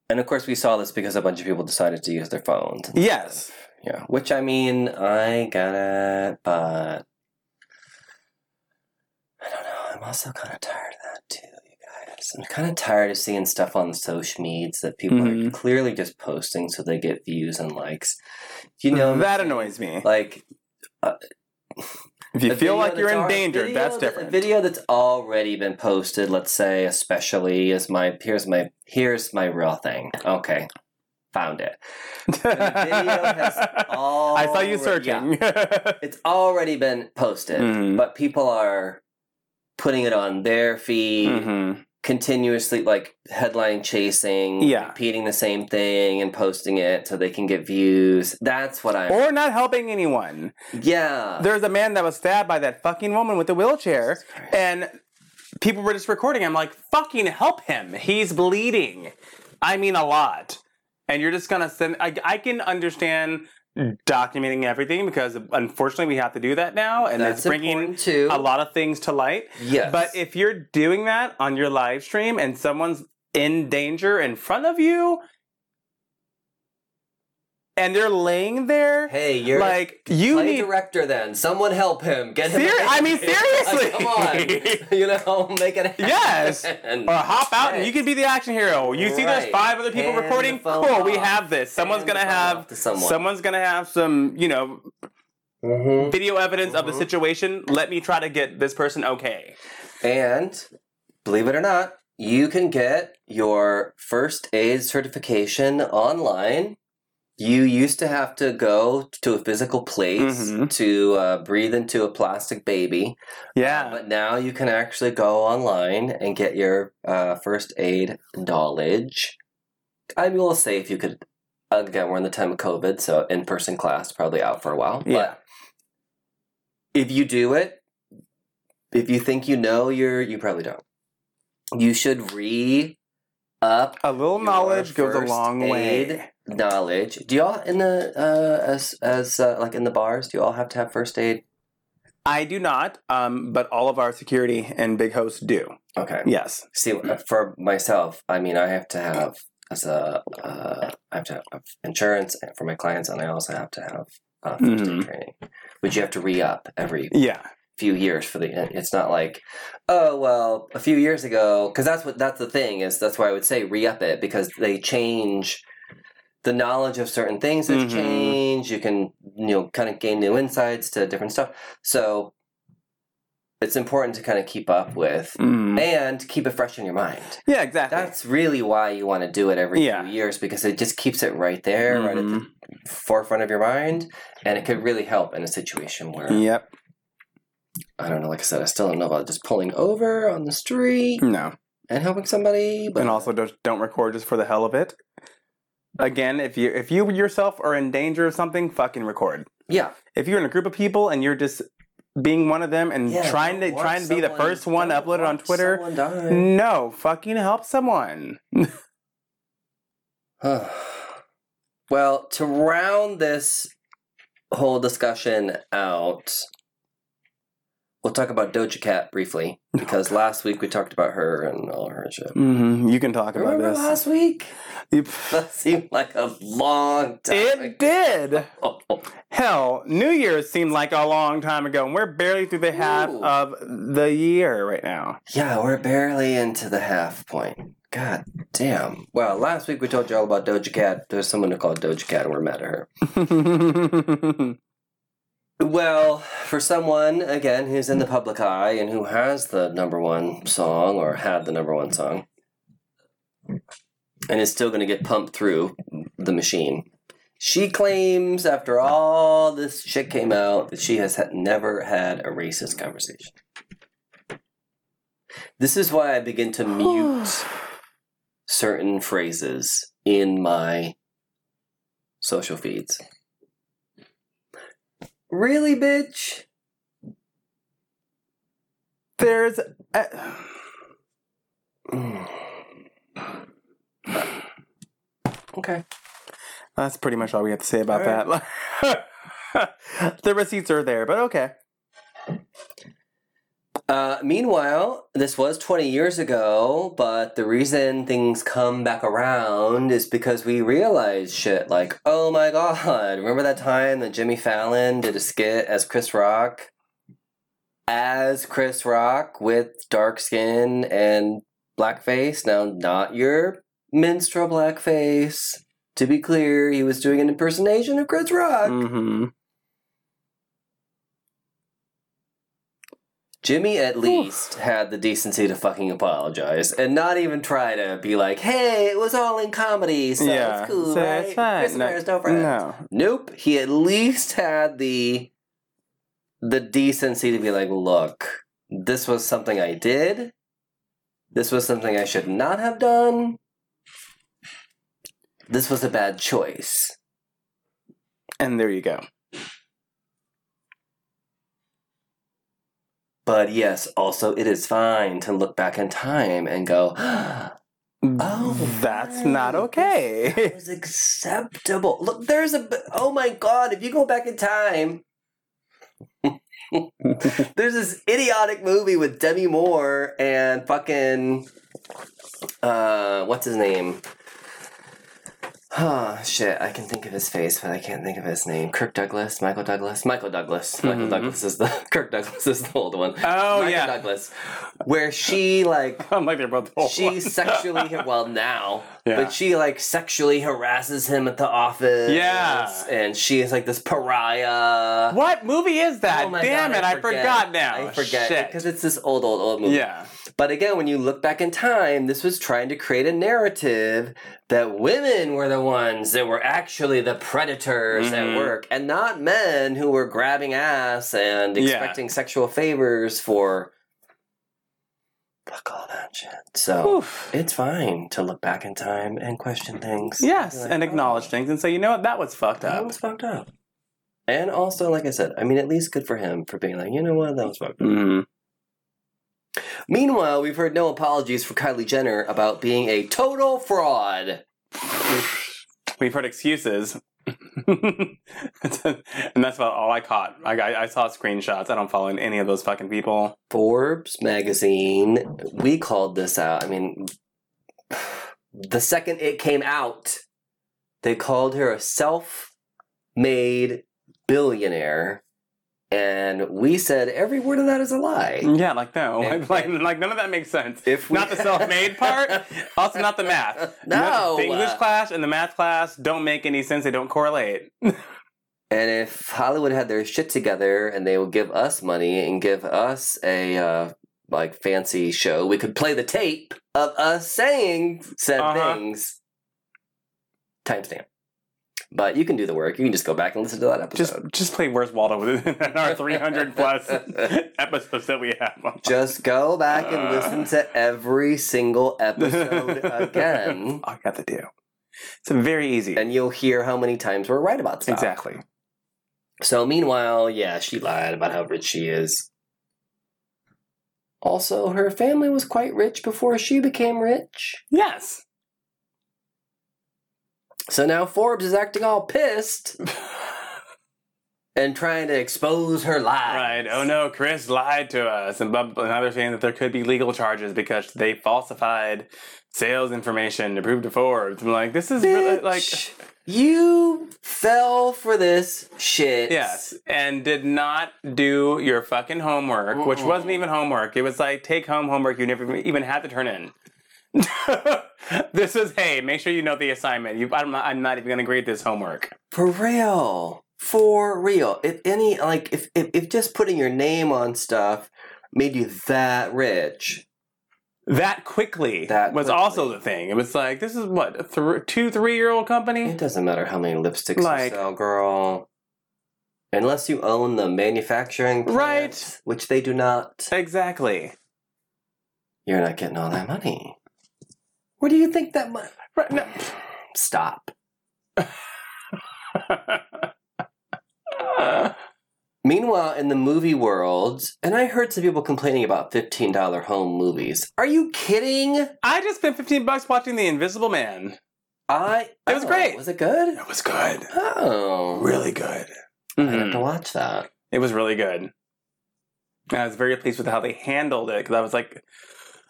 and of course, we saw this because a bunch of people decided to use their phones. yes. stuff. Yeah. Which I mean, I get it, but I don't know. I'm also kind of tired of that too, you guys. I'm kind of tired of seeing stuff on social medias that people are Mhm. clearly just posting so they get views and likes. You know, that annoys me. Like, If you feel like you're that's al- endangered, video that's different. A video that's already been posted, let's say, especially is my here's my here's my real thing. Okay, found it. has [LAUGHS] I saw you already- searching. [LAUGHS] It's already been posted, Mhm. but people are putting it on their feed, Mhm. Continuously like headline chasing, Yeah. repeating the same thing and posting it so they can get views. That's what I. Or not helping anyone. yeah. There's a man that was stabbed by that fucking woman with the wheelchair, and people were just recording. I'm like, fucking help him. He's bleeding. I mean, a lot. And you're just gonna send. I, I can understand Mm. documenting everything because unfortunately we have to do that now, and That's it's bringing a lot of things to light. Yes. But if you're doing that on your live stream and someone's in danger in front of you, and they're laying there, hey, you're like you play need director then. Someone help him. Get him. Seri- I mean, [LAUGHS] seriously. Come on. [LAUGHS] You know, make it happen. Yes. [LAUGHS] or hop out and you can be the action hero. You see, there's five other people Hand recording. phone Cool, we have this. Someone's Hand gonna have to someone. someone's gonna have some, you know, Mhm. video evidence of the Mhm. situation. Let me try to get this person okay. And believe it or not, you can get your first aid certification online. You used to have to go to a physical place Mhm. to uh, breathe into a plastic baby, Yeah. but now you can actually go online and get your uh, first aid knowledge. I will say if you could. Again, we're in the time of COVID, so in-person class probably out for a while. Yeah. But if you do it, if you think you know, you're you probably don't. You should re up a little knowledge goes a long way. Knowledge. Do y'all in the uh, as as uh, like in the bars? Do you all have to have first aid? I do not, um, but all of our security and big hosts do. Okay. Yes. See, uh, for myself, I mean, I have to have as a uh, I have to have insurance for my clients, and I also have to have uh, first aid Mhm. training, which you have to re up every Yeah. few years for the it's not like oh well a few years ago because that's what that's the thing is that's why i would say re-up it because they change the knowledge of certain things has Mhm. changed you can you know kind of gain new insights to different stuff so it's important to kind of keep up with Mm. and keep it fresh in your mind Yeah, exactly. that's really why you want to do it every Yeah. few years because it just keeps it right there right at the Mhm. forefront of your mind and it could really help in a situation where Yep. I don't know. Like I said, I still don't know about just pulling over on the street No. and helping somebody. But and also don't, don't record just for the hell of it. Again, if you if you yourself are in danger of something, fucking record. yeah, If you're in a group of people and you're just being one of them and yeah, trying to trying to be the first one uploaded on Twitter, no, fucking help someone. [SIGHS] well, to round this whole discussion out, we'll talk about Doja Cat briefly because last week we talked about her and all her shit. hmm You can talk about Remember this. last week? [LAUGHS] That seemed like a long time. It did. ago. [LAUGHS] Hell, New Year's seemed like a long time ago, and we're barely through the half Ooh. of the year right now. Yeah, we're barely into the half point. God damn. Well, last week we told you all about Doja Cat. There's someone who called Doja Cat and we're mad at her. [LAUGHS] Well, for someone, again, who's in the public eye and who has the number one song or had the number one song and is still going to get pumped through the machine, she claims after all this shit came out that she has had, never had a racist conversation. This is why I begin to mute [SIGHS] certain phrases in my social feeds. Really, bitch? There's. A, [SIGHS] Okay. that's pretty much all we have to say about that. [LAUGHS] the receipts are there, but okay. Uh, meanwhile, this was 20 years ago, but the reason things come back around is because we realize shit like, oh my god, remember that time that Jimmy Fallon did a skit as Chris Rock? As Chris Rock with dark skin and blackface? Now, not your minstrel blackface. To be clear, he was doing an impersonation of Chris Rock. hmm Jimmy at least had the decency to fucking apologize and not even try to be like, "Hey, it was all in comedy, so yeah, it's cool, so right? it's fine. Chris No, Maris, no friends." no. Nope. He at least had the the decency to be like, "Look, this was something I did, This was something I should not have done. This was a bad choice. And there you go. But yes, also it is fine to look back in time and go, Oh, [GASPS] that's not okay. It was acceptable. Look, there's a. Oh my god! If you go back in time, [LAUGHS] there's this idiotic movie with Demi Moore and fucking. Uh, what's his name? Oh shit! I can think of his face, but I can't think of his name. Kirk Douglas, Michael Douglas, Michael Douglas. Michael Mhm. Douglas is the [LAUGHS] Kirk Douglas is the old one. Oh Michael yeah. Douglas, where she like [LAUGHS] I'm like they're both old she ones. sexually well now Yeah. but she like sexually harasses him at the office Yeah. and she is like this pariah What movie is that? Oh Damn God, it, I forgot now. I forget because it's this old, old, old movie. Yeah. But again, when you look back in time, this was trying to create a narrative that women were the ones that were actually the predators at Mhm. work, and not men who were grabbing ass and Yeah. expecting sexual favors for. Fuck all that shit. So Oof. it's fine to look back in time and question things. Yes, Be like, and acknowledge "Oh, things and say, you know what, that was fucked up. That was fucked up. And also, like I said, I mean, at least good for him for being like, you know what, that was fucked up. Mhm. Meanwhile, we've heard no apologies for Kylie Jenner about being a total fraud. We've heard excuses. [LAUGHS] and that's about all I caught. I, got, I saw screenshots. I don't follow any of those fucking people. Forbes magazine, we called this out. I mean, the second it came out, they called her a self made billionaire. And we said every word of that is a lie. Yeah, like no, And- [LAUGHS] like, like like none of that makes sense. If we- Not the self-made [LAUGHS] part. Also, not the math. No. the English class and the math class don't make any sense. They don't correlate. [LAUGHS] And if Hollywood had their shit together and they would give us money and give us a uh, like fancy show, we could play the tape of us saying said Uh-huh. things. Timestamp. But you can do the work. You can just go back and listen to that episode. just just play Where's Waldo within our 300 plus [LAUGHS] episodes that we have. Just go back and uh. listen to every single episode [LAUGHS] again, I have to do. It's very easy. and you'll hear how many times we're right about stuff. exactly. So meanwhile, yeah, she lied about how rich she is. Also, her family was quite rich before she became rich. Yes. So now Forbes is acting all pissed [LAUGHS] and trying to expose her lies. Right. Oh no, Chris lied to us, and blah, blah, and now they're saying that there could be legal charges because they falsified sales information to prove to Forbes. I'm like, this is really, like, you fell for this shit. yes, and did not do your fucking homework, which wasn't even homework. It was like take home homework you never even had to turn in. [LAUGHS] this is hey, make sure you know the assignment. You, I'm not, I'm not even going to grade this homework. For real. For real. If any, like, if, if, if just putting your name on stuff made you that rich, That quickly That was quickly. also the thing. It was like this is what a th- two, three year old company. It doesn't matter how many lipsticks Like- you sell, girl. Unless you own the manufacturing plant, Right. which they do not, Exactly. you're not getting all that money. Where do you think that money? Right. No. Stop. [LAUGHS] Meanwhile, in the movie world, and I heard some people complaining about $15 home movies. Are you kidding? I just spent 15 bucks watching The Invisible Man. I. It was oh, great. Was it good? It was good. Oh. Really good. I have to Mhm. watch that. It was really good. And I was very pleased with how they handled it because I was like,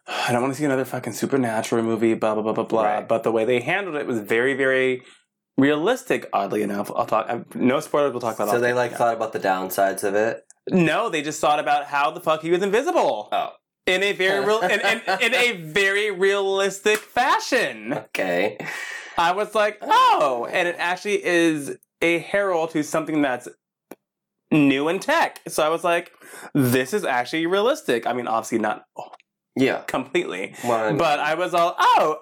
I don't want to see another fucking supernatural movie, blah, blah, blah, blah, blah. Right. But the way they handled it was very, very realistic, oddly enough. I'll talk, I- no spoilers, we'll talk about So they the- like thought about the downsides of it. No, they just thought about how the fuck he was invisible. Oh. In a very real, in, in, [LAUGHS] in a very realistic fashion. Okay. I was like, oh, and it actually is a herald to something that's new in tech. So I was like, this is actually realistic. I mean, obviously not Yeah. [LAUGHS] completely, Well, but I was all, oh,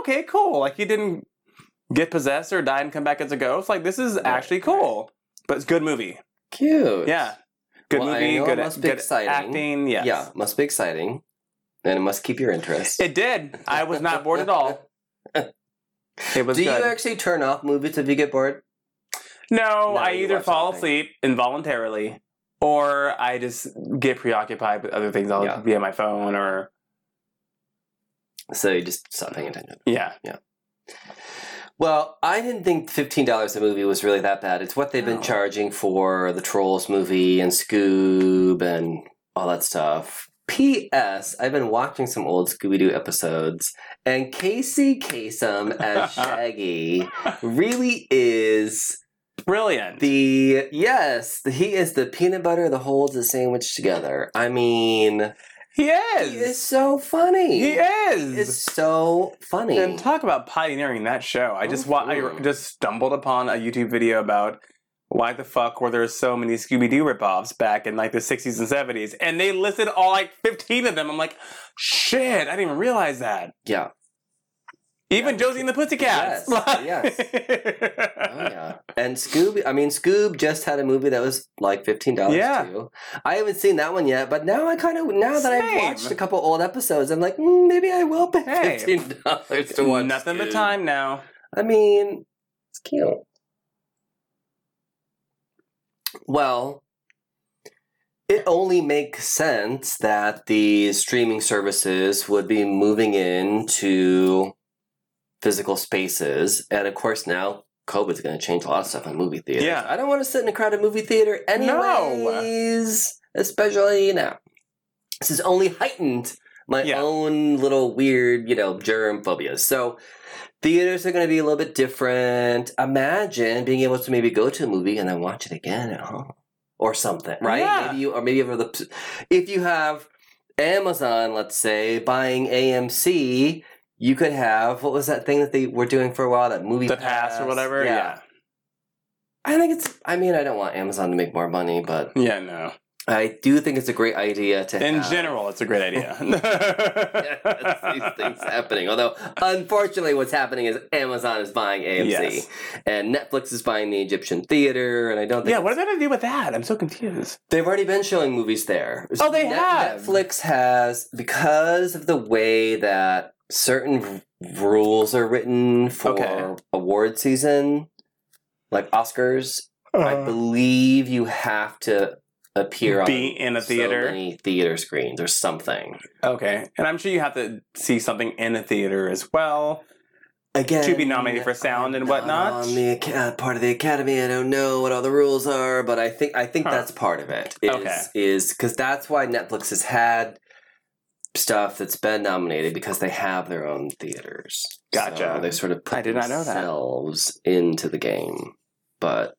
okay, cool. Like he didn't get possessed or die and come back as a ghost. Like this is actually cool. But it's a good movie. cute. Yeah. Good Well, movie, good, must be good exciting. acting. Yes. Yeah, must be exciting. and it must keep your interest. It did. I was not bored at all. [LAUGHS] It was Do good. you actually turn off movies if you get bored? no, No, I either fall something. asleep involuntarily or I just get preoccupied with other things. I'll Yeah. be on my phone or So you just stop paying attention. yeah. Yeah. Well, I didn't think fifteen dollars a movie was really that bad. It's what they've been No. charging for the Trolls movie and Scoob and all that stuff. P.S. I've been watching some old Scooby Doo episodes, and Casey Kasem as [LAUGHS] Shaggy really is Brilliant. the yes, he is the peanut butter that holds the sandwich together. I mean, he is. he is so funny. He is. He is so funny. And talk about pioneering that show. I just wa- I just stumbled upon a YouTube video about why the fuck were there so many Scooby Doo ripoffs back in like the 60s and 70s, and they listed all like 15 of them. I'm like, shit, I didn't even realize that. yeah. Even Josie and the Pussycats. [LAUGHS] Yes, Oh yeah. And Scoob, I mean, Scoob just had a movie that was like fifteen dollars Yeah. too. I haven't seen that one yet, but now I kind of now that I've watched a couple old episodes, I'm like, mm, maybe I will pay Hey. fifteen dollars to watch. Nothing but time now. I mean, it's cute. Well, it only makes sense that the streaming services would be moving into physical spaces. And of course, now COVID's going to change a lot of stuff in movie theaters. Yeah. I don't want to sit in a crowded movie theater anyways, especially now. This has only heightened my Yeah. own little weird, you know, germ phobias. So theaters are going to be a little bit different. Imagine being able to maybe go to a movie and then watch it again at home or something, right? Yeah. Maybe you, or maybe over the, if you have Amazon, let's say, buying AMC, you could have what was that thing that they were doing for a while? That movie The past or whatever. Yeah. I think it's. I mean, I don't want Amazon to make more money, but Yeah, no. I do think it's a great idea to. In have general, it's a great idea. [LAUGHS] these things happening. Although, unfortunately, what's happening is Amazon is buying AMC, Yes. and Netflix is buying the Egyptian theater, and I don't think Yeah, what are they going to do with that? I'm so confused. they've already been showing movies there. Oh, they have? Netflix has because of the way that certain rules are written for Okay. award season, like Oscars. I Uh, believe you have to appear on Be in a so theater? many theater screens or something. okay. And I'm sure you have to see something in a theater as well. Again, To be nominated for sound and I'm whatnot? not On the uh, part of the academy, I don't know what all the rules are, but I think I think Huh. that's part of it. Is, Okay. is because that's why Netflix has had stuff that's been nominated because they have their own theaters. Gotcha. So they sort of put I did not know that. themselves into the game, but.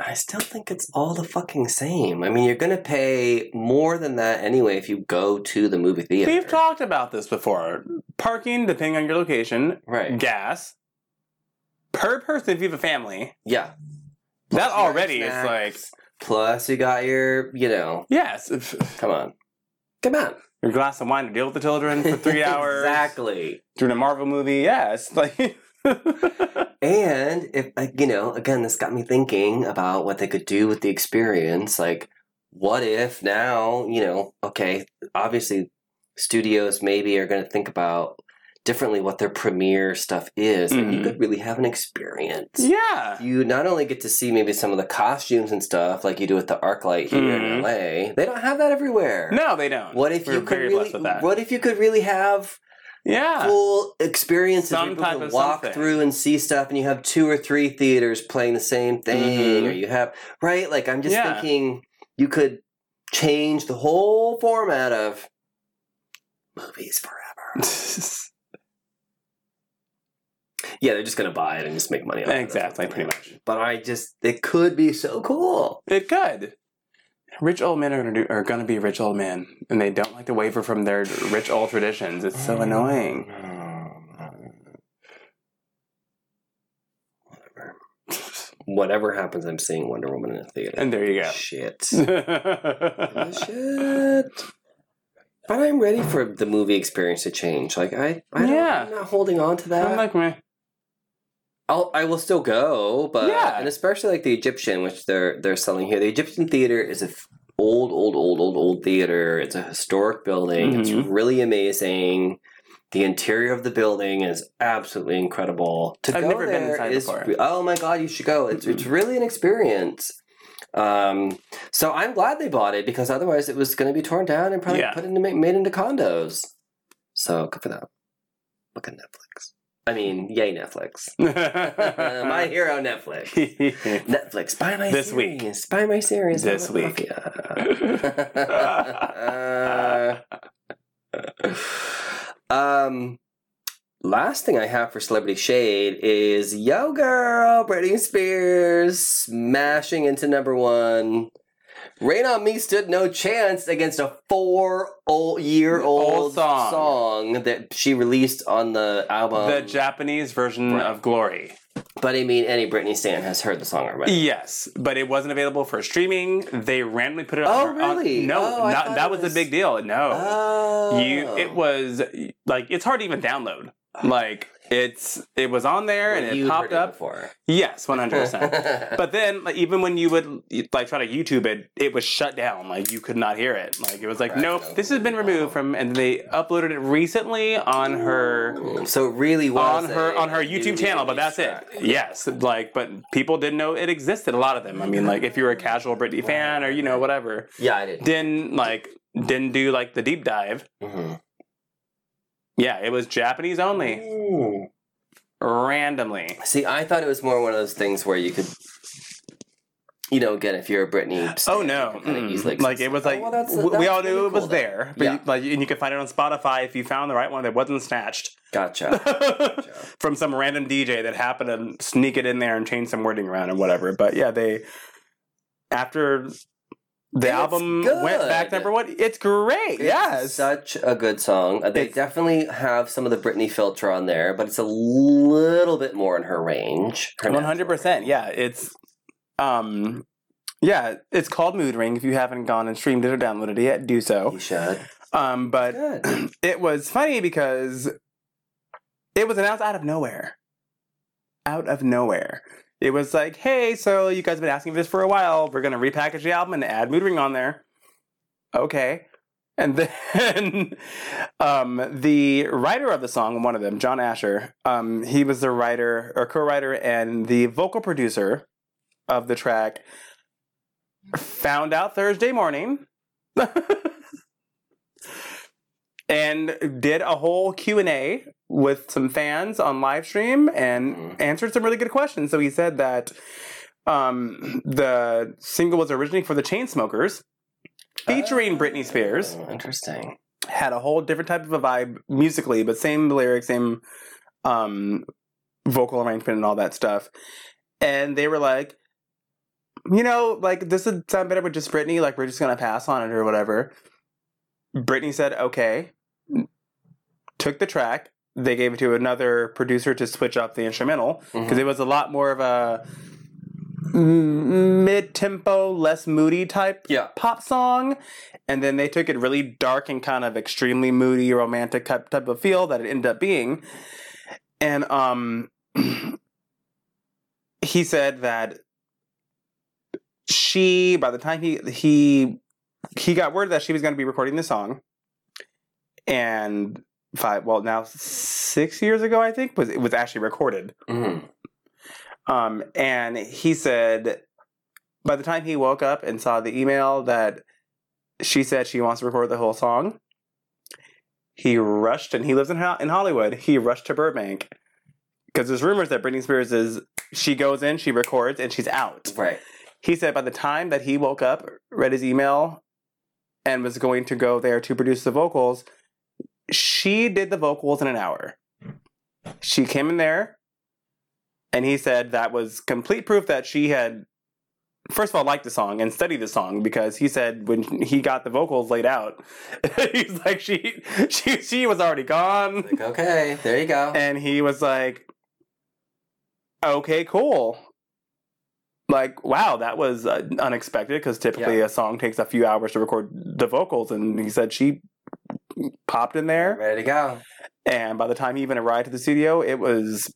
I still think it's all the fucking same. I mean, you're going to pay more than that anyway if you go to the movie theater. We've talked about this before. Parking, depending on your location, right. gas, per person if you have a family. Yeah. That Plus your already is like, Plus, you got your, you know, yes, come on. Come on. your glass of wine to deal with the children for three [LAUGHS] hours. exactly. During a Marvel movie, yes. Like, [LAUGHS] And if, like, you know, again, this got me thinking about what they could do with the experience. Like, what if now, you know, okay, obviously studios maybe are going to think about differently what their premiere stuff is. And you Mhm. could really have an experience. yeah. You not only get to see maybe some of the costumes and stuff like you do at the ArcLight here Mhm. in LA. They don't have that everywhere. No, they don't. What if We're you could really? blessed with that. What if you could really have Yeah. full experiences? Some people type can walk something. through and see stuff, and you have two or three theaters playing the same thing, Mhm. or you have right. Like I'm just Yeah. thinking, you could change the whole format of movies forever. [LAUGHS] yeah, they're just gonna buy it and just make money. off it. Exactly, pretty much. But I just, it could be so cool. It could. Rich old men are gonna do are gonna be rich old men, and they don't like to waver from their rich old traditions. It's so annoying. Whatever. [LAUGHS] Whatever happens, I'm seeing Wonder Woman in a theater. And there you go. Shit. [LAUGHS] Shit. But I'm ready for the movie experience to change. Like I, I Yeah. I'm not holding on to that. I'm like meh. I'll, I will still go, but Yeah. and especially like the Egyptian, which they're they're selling here. The Egyptian theater is a f- old, old, old, old, old theater. It's a historic building. It's Mhm. really amazing. The interior of the building is absolutely incredible. To I've go never been inside is- before. Oh my god, you should go. It's it's really an experience. Um, so I'm glad they bought it because otherwise it was going to be torn down and probably Yeah. put into made into condos. So good for them. Look at Netflix. I mean, yay Netflix. [LAUGHS] Uh, my hero Netflix. [LAUGHS] Netflix, buy my This week. series. Buy my series. This Philadelphia. [LAUGHS] um, last thing I have for Celebrity Shade is Yo Girl, Britney Spears smashing into number one. Rain on Me stood no chance against a four old year old song. song that she released on the album. the Japanese version Right. of Glory. but I mean, any Britney stan has heard the song already. Yes, but it wasn't available for streaming. They randomly put it Oh, on. on- really? no, Oh, not, that was, was- a big deal. No, Oh. you. It oh. was like it's hard to even download. Like it's it was on there and it popped up. before. Yes, [LAUGHS] one hundred percent. But then, like, even when you would like try to YouTube it, it was shut down. Like you could not hear it. Like it was like, Right. nope, this has been removed from. And they uploaded it recently on her so it really was on her on her YouTube channel. But that's it. Yes, like, but people didn't know it existed. A lot of them. I mean, like, if you were a casual Britney fan or you know whatever, Yeah, I did. didn't like didn't do like the deep dive. Mhm. Yeah, it was Japanese only, randomly. See, I thought it was more one of those things where you could, you know, again, if you're a Britney, stan, Oh no! easily like it was Oh, like well, that's- we all knew really it was cool, there, but Yeah. you, like and you could find it on Spotify if you found the right one that wasn't snatched Gotcha. [LAUGHS] from some random DJ that happened to sneak it in there and change some wording around or whatever. But yeah, they after the album went back number one, it's great. It's yes, such a good song. Uh, They It's- definitely have some of the Britney filter on there, but it's a little bit more in her range. One hundred percent. Yeah, it's um. Yeah, it's called Mood Ring. If you haven't gone and streamed it or downloaded it yet, do so. You should. Um, but Good. [CLEARS THROAT] it was funny because it was announced out of nowhere. Out of nowhere. It was like, hey, so you guys have been asking for this for a while. We're to repackage the album and add Mood Ring on there. Okay. And [LAUGHS] then um, the writer of the song, one of them, John Asher, um, he was the writer or co writer and the vocal producer of the track, found out Thursday morning. [LAUGHS] and did a whole q&a with some fans on live stream and Mhm. answered some really good questions. So he said that um, the single was originally for the chainsmokers featuring britney spears. Oh, interesting. had a whole different type of a vibe musically but same lyrics same um, vocal arrangement and all that stuff. And they were like you know like this would sound better with just britney like we're just gonna pass on it or whatever. Britney said okay. Took the track they gave it to another producer to switch up the instrumental because Mhm. it was a lot more of a mid-tempo less moody type Yeah. pop song and then they took it really dark and kind of extremely moody romantic type, type of feel that it ended up being and um [CLEARS THROAT] he said that she by the time he he he got word that she was going to be recording the song and five well now six years ago i think was it was actually recorded Mhm. um, and he said by the time he woke up and saw the email that she said she wants to record the whole song, he rushed and he lives in Ho- in Hollywood. He rushed to Burbank because there's rumors that Britney Spears is she goes in, she records, and she's out. Right. He said by the time that he woke up, read his email, and was going to go there to produce the vocals, she did the vocals in an hour. She came in there, and he said that was complete proof that she had, first of all, liked the song and studied the song because he said when he got the vocals laid out, [LAUGHS] he's like she she she was already gone, Like, okay, there you go. and he was like, okay, cool. Like, wow, that was uh, unexpected because typically Yeah. a song takes a few hours to record the vocals. And he said she popped in there. Ready to go. And by the time he even arrived to the studio, it was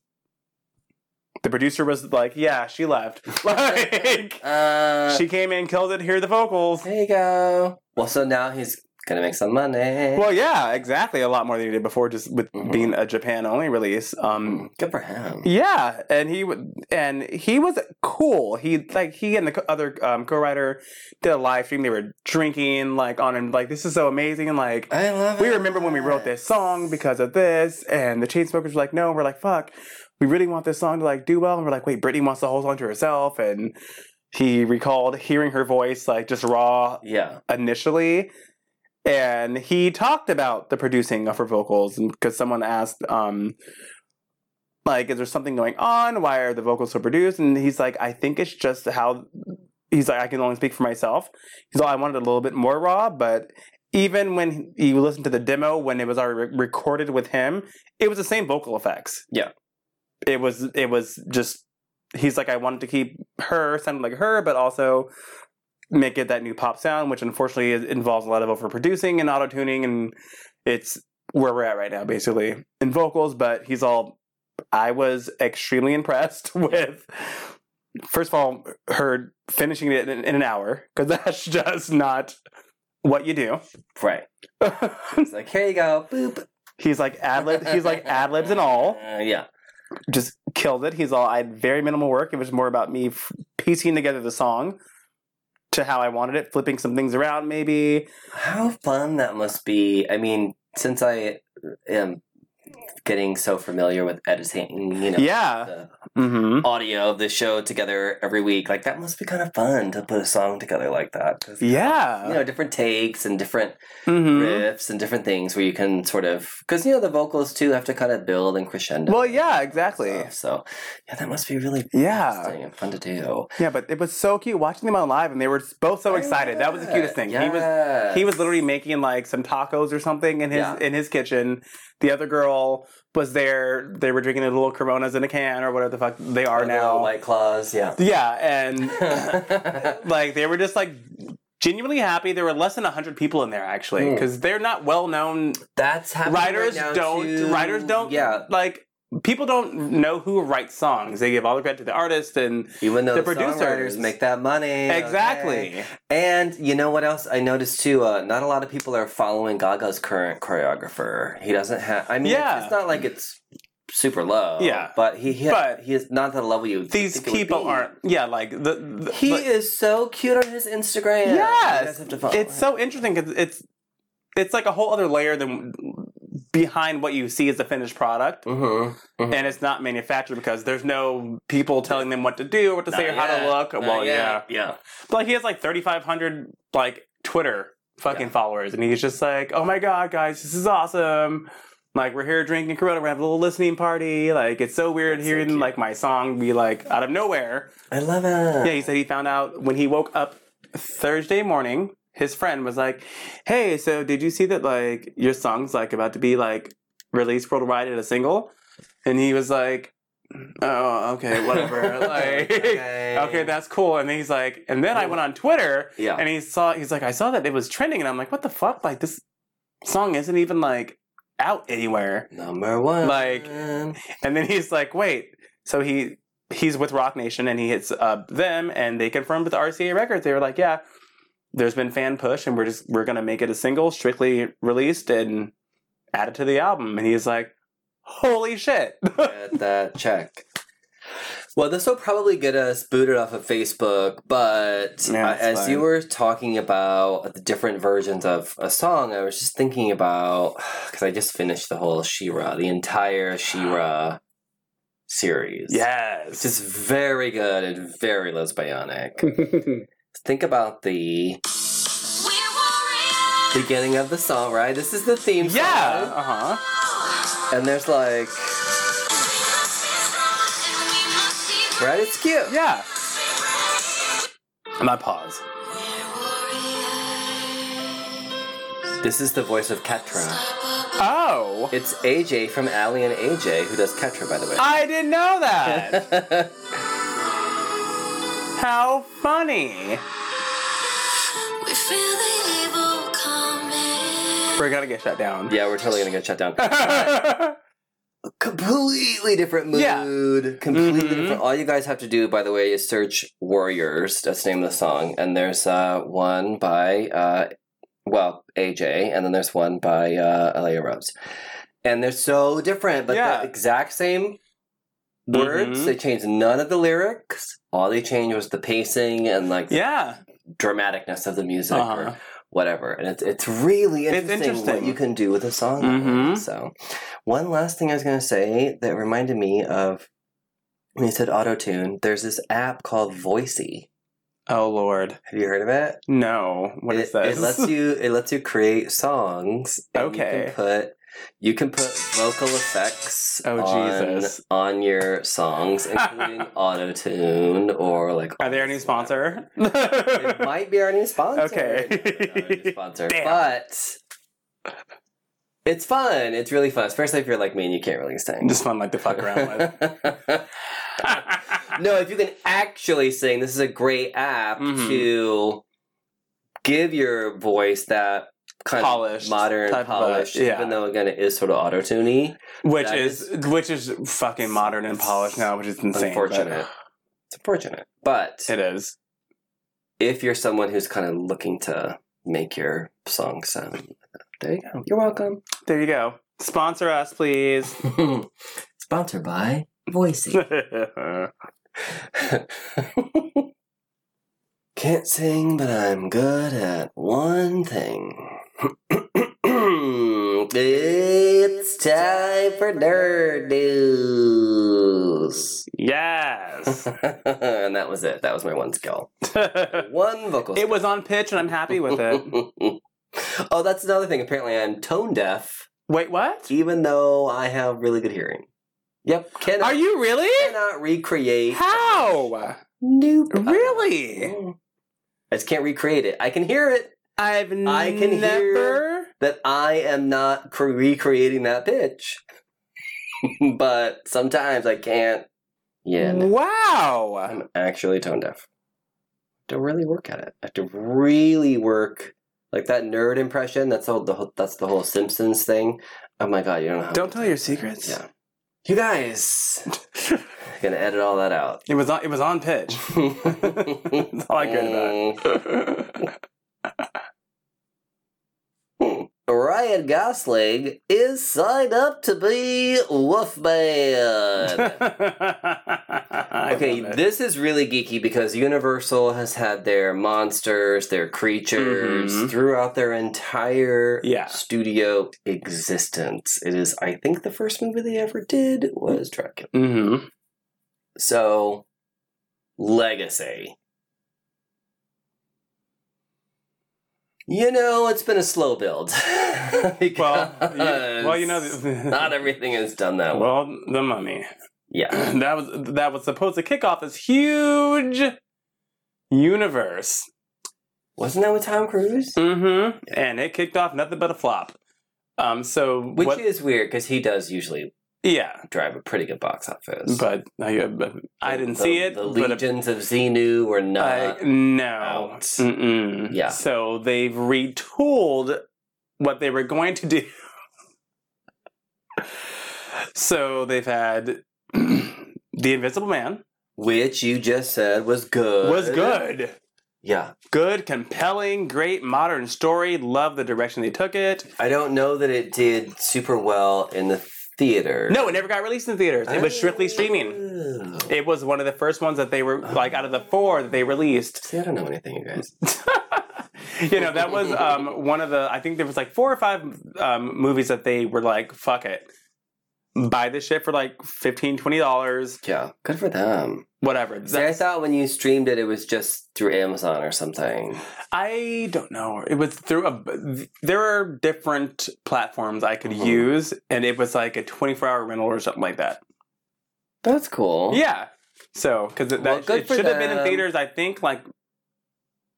the producer was like, "Yeah, she left. [LAUGHS] like [LAUGHS] Uh, she came in, killed it. Hear the vocals." there you go. Well, so now he's gonna make some money. Well, yeah, exactly. A lot more than he did before, just with Mhm. being a Japan only release. Um, good for him. yeah, and he and he was cool. He like he and the other um, co-writer did a live stream. They were drinking like on and like this is so amazing. And like I love we it. remember when we wrote this song because of this, and the Chainsmokers were like, no, we're like fuck, we really want this song to like do well, and we're like, wait, Britney wants the whole song to herself, and he recalled hearing her voice like just raw Yeah. initially and he talked about the producing of her vocals because someone asked um like is there something going on? Why are the vocals so produced? And he's like i think it's just how he's like i can only speak for myself. He's like i wanted a little bit more raw but even when you listen to the demo when it was already re- recorded with him it was the same vocal effects. Yeah. it was it was just he's like i wanted to keep her sounding like her but also make it that new pop sound which unfortunately is, involves a lot of overproducing and auto tuning and it's where we're at right now basically in vocals but he's all i was extremely [LAUGHS] impressed with first of all her finishing it in, in an hour because [LAUGHS] that's just not what you do Right. [LAUGHS] It's like here you go. Boop. he's like ad lib he's like ad libs and all Uh, yeah. just killed it. He's all I had very minimal work. It was more about me f- piecing together the song to how I wanted it, flipping some things around maybe. How fun that must be. I mean, since I uh, am getting so familiar with editing, you know, Yeah. Mm-hmm. audio of the show together every week, like that must be kind of fun to put a song together like that. Yeah. You know, different takes and different hmm riffs and different things where you can sort of because you know the vocals too have to kind of build and crescendo. Well, yeah, exactly. stuff. So yeah, that must be really Yeah. and fun to do. Yeah, but it was so cute watching them on live, and they were both so excited. That was the cutest thing. He was he was literally making like some tacos or something in his Yeah. in his kitchen. The other girl was there. They were drinking the little Coronas in a can or whatever the fuck they are now. White claws. Yeah. Yeah, and [LAUGHS] like they were just like genuinely happy. There were less than hundred people in there actually Hmm. because they're not well known That's happening writers. right now, don't too. writers don't Yeah, like people don't know who writes songs. They give all the credit to the artist and even though The the, producers make that money. exactly. okay. And you know what else I noticed too? Uh, not a lot of people are following Gaga's current choreographer. He doesn't have. I mean, Yeah. it's, it's not like it's super low. Yeah. but he he, But he is not the level you. These think it would people aren't. Yeah, like the, the He like- is so cute on his Instagram. Yes, guys have to follow it's him. so interesting because it's it's like a whole other layer than behind what you see as the finished product. Mhm. Mhm. and it's not manufactured because there's no people telling them what to do, what to say, or Not how to look. Not well, yet. yeah, yeah. but like he has like 3,500 like Twitter fucking Yeah. followers, and he's just like, "Oh my god, guys, this is awesome!" Like we're here drinking Corona, we're having a little listening party. Like it's so weird That's hearing cute. like my song be like out of nowhere. I love it. Yeah, he said he found out when he woke up Thursday morning. His friend was like, "Hey, so did you see that like your song's like about to be like released worldwide as a single?" And he was like, "Oh, okay, whatever." [LAUGHS] like, Okay. okay, that's cool. And then he's like, and then I went on Twitter Yeah. and he saw, he's like, I saw that it was trending, and I'm like, what the fuck? Like this song isn't even like out anywhere. Number one. Like- And then he's like, wait. So he he's with Roc Nation and he hits uh, them and they confirmed with RCA Records. They were like, yeah, there's been fan push and we're just we're gonna make it a single, strictly released and add it to the album. And he's like, holy shit. [LAUGHS] get that check. Well, this will probably get us booted off of Facebook, but Yeah, uh, as fine. you were talking about the different versions of a song, I was just thinking about [SIGHS] because I just finished the whole She-Ra, the entire She-Ra series. yes. It's just very good and very lesbianic. [LAUGHS] Think about the beginning of the song, right? This is the theme song. yeah. Uh huh. And there's like, right? It's cute. Yeah. I pause. This is the voice of Catra. Oh. It's AJ from Aly and AJ who does Catra, by the way. I didn't know that. [LAUGHS] How funny. We're gonna get shut down. yeah, we're totally gonna get shut down. [LAUGHS] completely different mood. Yeah. Completely Mhm. different. All you guys have to do, by the way, is search Warriors. That's the name of the song. And there's uh, one by, uh, well, AJ, and then there's one by uh, Elia Rose. And they're so different, but Yeah. the exact same words. Mhm. They changed none of the lyrics. All they changed was the pacing and like Yeah. dramaticness of the music Uh-huh. or whatever. And it's it's really It's interesting, what you can do with a song. Mhm. So, one last thing I was going to say that reminded me of when you said auto tune. There's this app called Voisey. Oh Lord. Have you heard of it? No. What is it, this? It lets [LAUGHS] you it lets you create songs. and Okay. You can put you can put vocal effects Oh, on, Jesus. on your songs, including [LAUGHS] auto tune or like. Are there any sponsor? It might be our new sponsor. Okay. It might be our new [LAUGHS] sponsor. Damn. But it's fun. It's really fun, especially if you're like me and you can't really sing. Just fun like to fuck around with. [LAUGHS] no, if you can actually sing, this is a great app Mhm. to give your voice that kind Polished of modern type of yeah. even though again it is sort of auto tuney. which is which is fucking modern and polished now, which is insane. but Unfortunate. It's unfortunate, but It is. if you're someone who's kind of looking to make your song sound, there you go. You're welcome. There you go. Sponsor us, please. [LAUGHS] Sponsored by Voisey. [LAUGHS] [LAUGHS] Can't sing, but I'm good at one thing. It's time for nerd news. yes. [LAUGHS] and that was it. That was my one skill. [LAUGHS] One vocal. skill. It was on pitch, and I'm happy with it. [LAUGHS] oh, that's another thing. Apparently, I'm tone deaf, Wait, what? even though I have really good hearing. Yep. Cannot, Are you really? cannot recreate. How? Nope. Really? I just can't recreate it. I can hear it. I've I can hear- That I am not cre- recreating that pitch. [LAUGHS] but sometimes I can't. Yeah, no, Wow. I'm actually tone deaf. To really work at it. I have to really work like that nerd impression. That's all. The whole, that's the whole Simpsons thing. Oh my god, you don't know. How Don't tell your secrets. Yeah. You guys, [LAUGHS] gonna edit all that out. It was on. It was on pitch. [LAUGHS] That's all I cared about. Ryan Gosling is signed up to be Wolfman. [LAUGHS] Okay, this is really geeky because Universal has had their monsters, their creatures Mhm. throughout their entire Yeah. studio existence. It is, I think, the first movie they ever did was Dracula. Mhm. So, legacy. You know, it's been a slow build. [LAUGHS] Well, you, well, you know, [LAUGHS] not everything is done that way. well, the mummy. Yeah. [CLEARS THROAT] that was that was supposed to kick off this huge universe. Wasn't that with Tom Cruise? Mm-hmm. And it kicked off nothing but a flop. Um. So Which what? is weird because he does usually yeah, drive a pretty good box office. but I, uh, I didn't The- see it. The but Legions of Xenu were I, not. no. out. Mm-mm. Yeah. So they've retooled what they were going to do. so they've had The Invisible Man which you just said was good. was good. Yeah. Good, compelling, great modern story. Love the direction they took it. I don't know that it did super well in the theater. No, it never got released in theaters. It was strictly streaming. Oh. It was one of the first ones that they were like out of the four that they released. See, I don't know anything, you guys. [LAUGHS] you know, that was um, one of the. I think there was like four or five um, movies that they were like, "Fuck it, buy this shit for like 15 dollars, Yeah, good for them. whatever." See, I thought when you streamed it, it was just through Amazon or something. I don't know. It was through a. There are different platforms I could Mhm. use, and it was like a 24 hour rental or something like that. That's cool. Yeah. So, because it, Well, that- it should have been in theaters, I think, like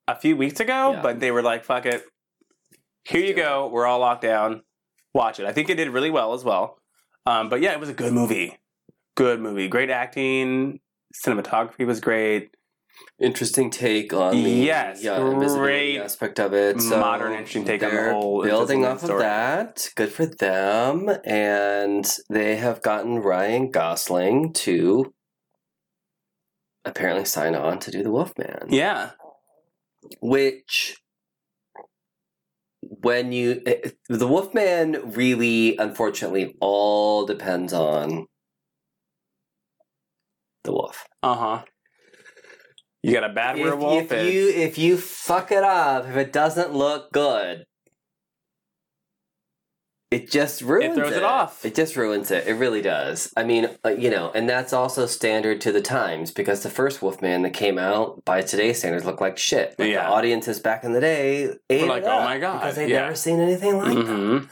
a few weeks ago, Yeah. but they were like, fuck it. Here you do go. We're all locked down. Watch it. I think it did really well as well. Um, but yeah, it was a good movie. Good movie. Great acting. Cinematography was great. interesting take on the Yes, yeah, great aspect of it. So modern, interesting take on the whole building off of that. Good for them, and they have gotten Ryan Gosling to apparently sign on to do the Wolfman. Yeah. which when you eh, the wolfman really unfortunately all depends on the wolf Uh huh. You got a bad if, werewolf. if you if you fuck it up if it doesn't look good it just ruins it. It throws it off. It just ruins it. It really does. I mean, uh, you know, and that's also standard to the times because the first Wolfman that came out by today's standards looked like shit. But Yeah. The audiences back in the day ate like, it "Oh my God," because they'd yeah. never seen anything like that. Mhm.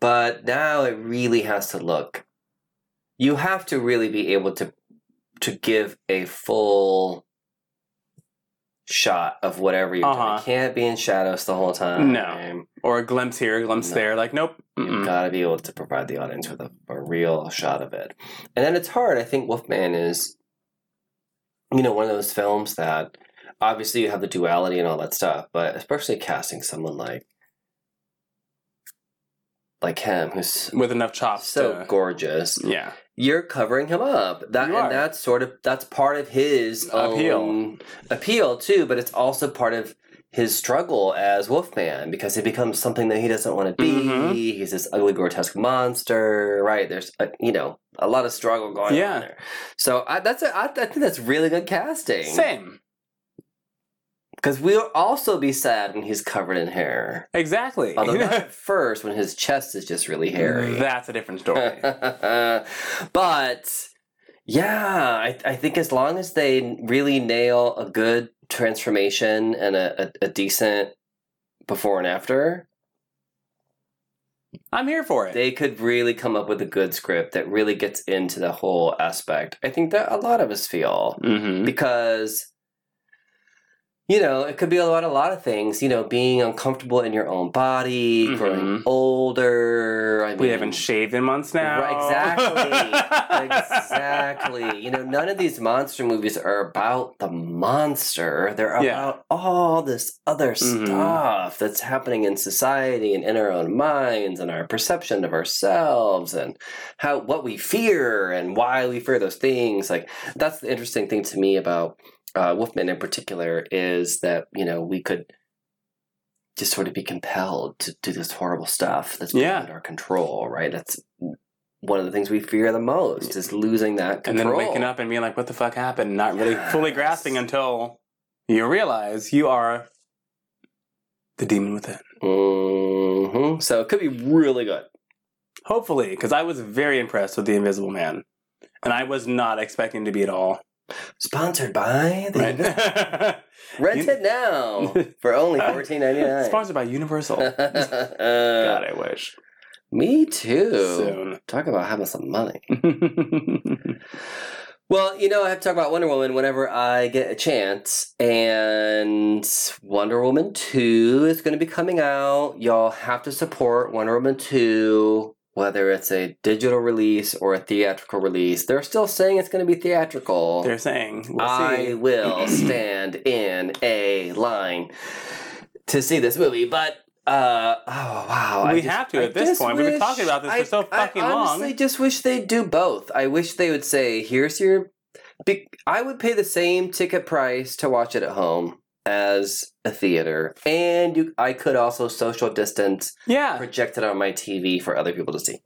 But now it really has to look. You have to really be able to to give a full shot of whatever you're. Uh-huh. You can't be in shadows the whole time. No. Or a glimpse here, a glimpse No. there. Like, nope. You've got to be able to provide the audience with a, a real shot of it. And then it's hard. I think Wolfman is, you know, one of those films that obviously you have the duality and all that stuff, but especially casting someone like like him who's With enough chops. so to, gorgeous. yeah. You're covering him up. That You are. and that's sort of that's part of his Appeal. own appeal too, but it's also part of his struggle as Wolfman because he becomes something that he doesn't want to be. Mhm. He's this ugly, grotesque monster, right? There's a, you know a lot of struggle going Yeah. on there. So I, that's a, I, I think that's really good casting. Same. because we'll also be sad when he's covered in hair. Exactly. Although not [LAUGHS] at first when his chest is just really hairy. That's a different story. [LAUGHS] but yeah, I, I think as long as they really nail a good transformation and a, a, a decent before and after, I'm here for it. they could really come up with a good script that really gets into the whole aspect. I think that a lot of us feel mm-hmm. because you know it could be about a lot of things you know being uncomfortable in your own body growing Mhm. older I We mean, haven't shaved in months now. Right, exactly exactly [LAUGHS] you know none of these monster movies are about the monster they're Yeah. about all this other Mhm. stuff that's happening in society and in our own minds and our perception of ourselves and how what we fear and why we fear those things like that's the interesting thing to me about uh, wolfman in particular is that you know we could just sort of be compelled to do this horrible stuff that's Yeah. beyond our control right that's one of the things we fear the most is losing that control. And then waking up and being like, what the fuck happened? Not really fully grasping until you realize you are the demon within. hmm so it could be really good Hopefully, because I was very impressed with The Invisible Man. And I was not expecting to be at all. Sponsored by the Right? [LAUGHS] rent You- it now for only fourteen ninety nine. Sponsored by Universal. [LAUGHS] God, I wish. Me too. Soon. Talk about having some money. [LAUGHS] Well, you know, I have to talk about Wonder Woman whenever I get a chance. And Wonder Woman 2 is going to be coming out. Y'all have to support Wonder Woman 2, whether it's a digital release or a theatrical release. They're still saying it's going to be theatrical. They're saying, we'll I see. will [CLEARS THROAT] stand in a line to see this movie, but uh oh wow! We just- have to I at this just point. We've been talking about this for I- so fucking I long. honestly just wish they'd do both. I wish they would say, "Here's your." be- I would pay the same ticket price to watch it at home as a theater, and you, I could also social distance Yeah. project it on my TV for other people to see.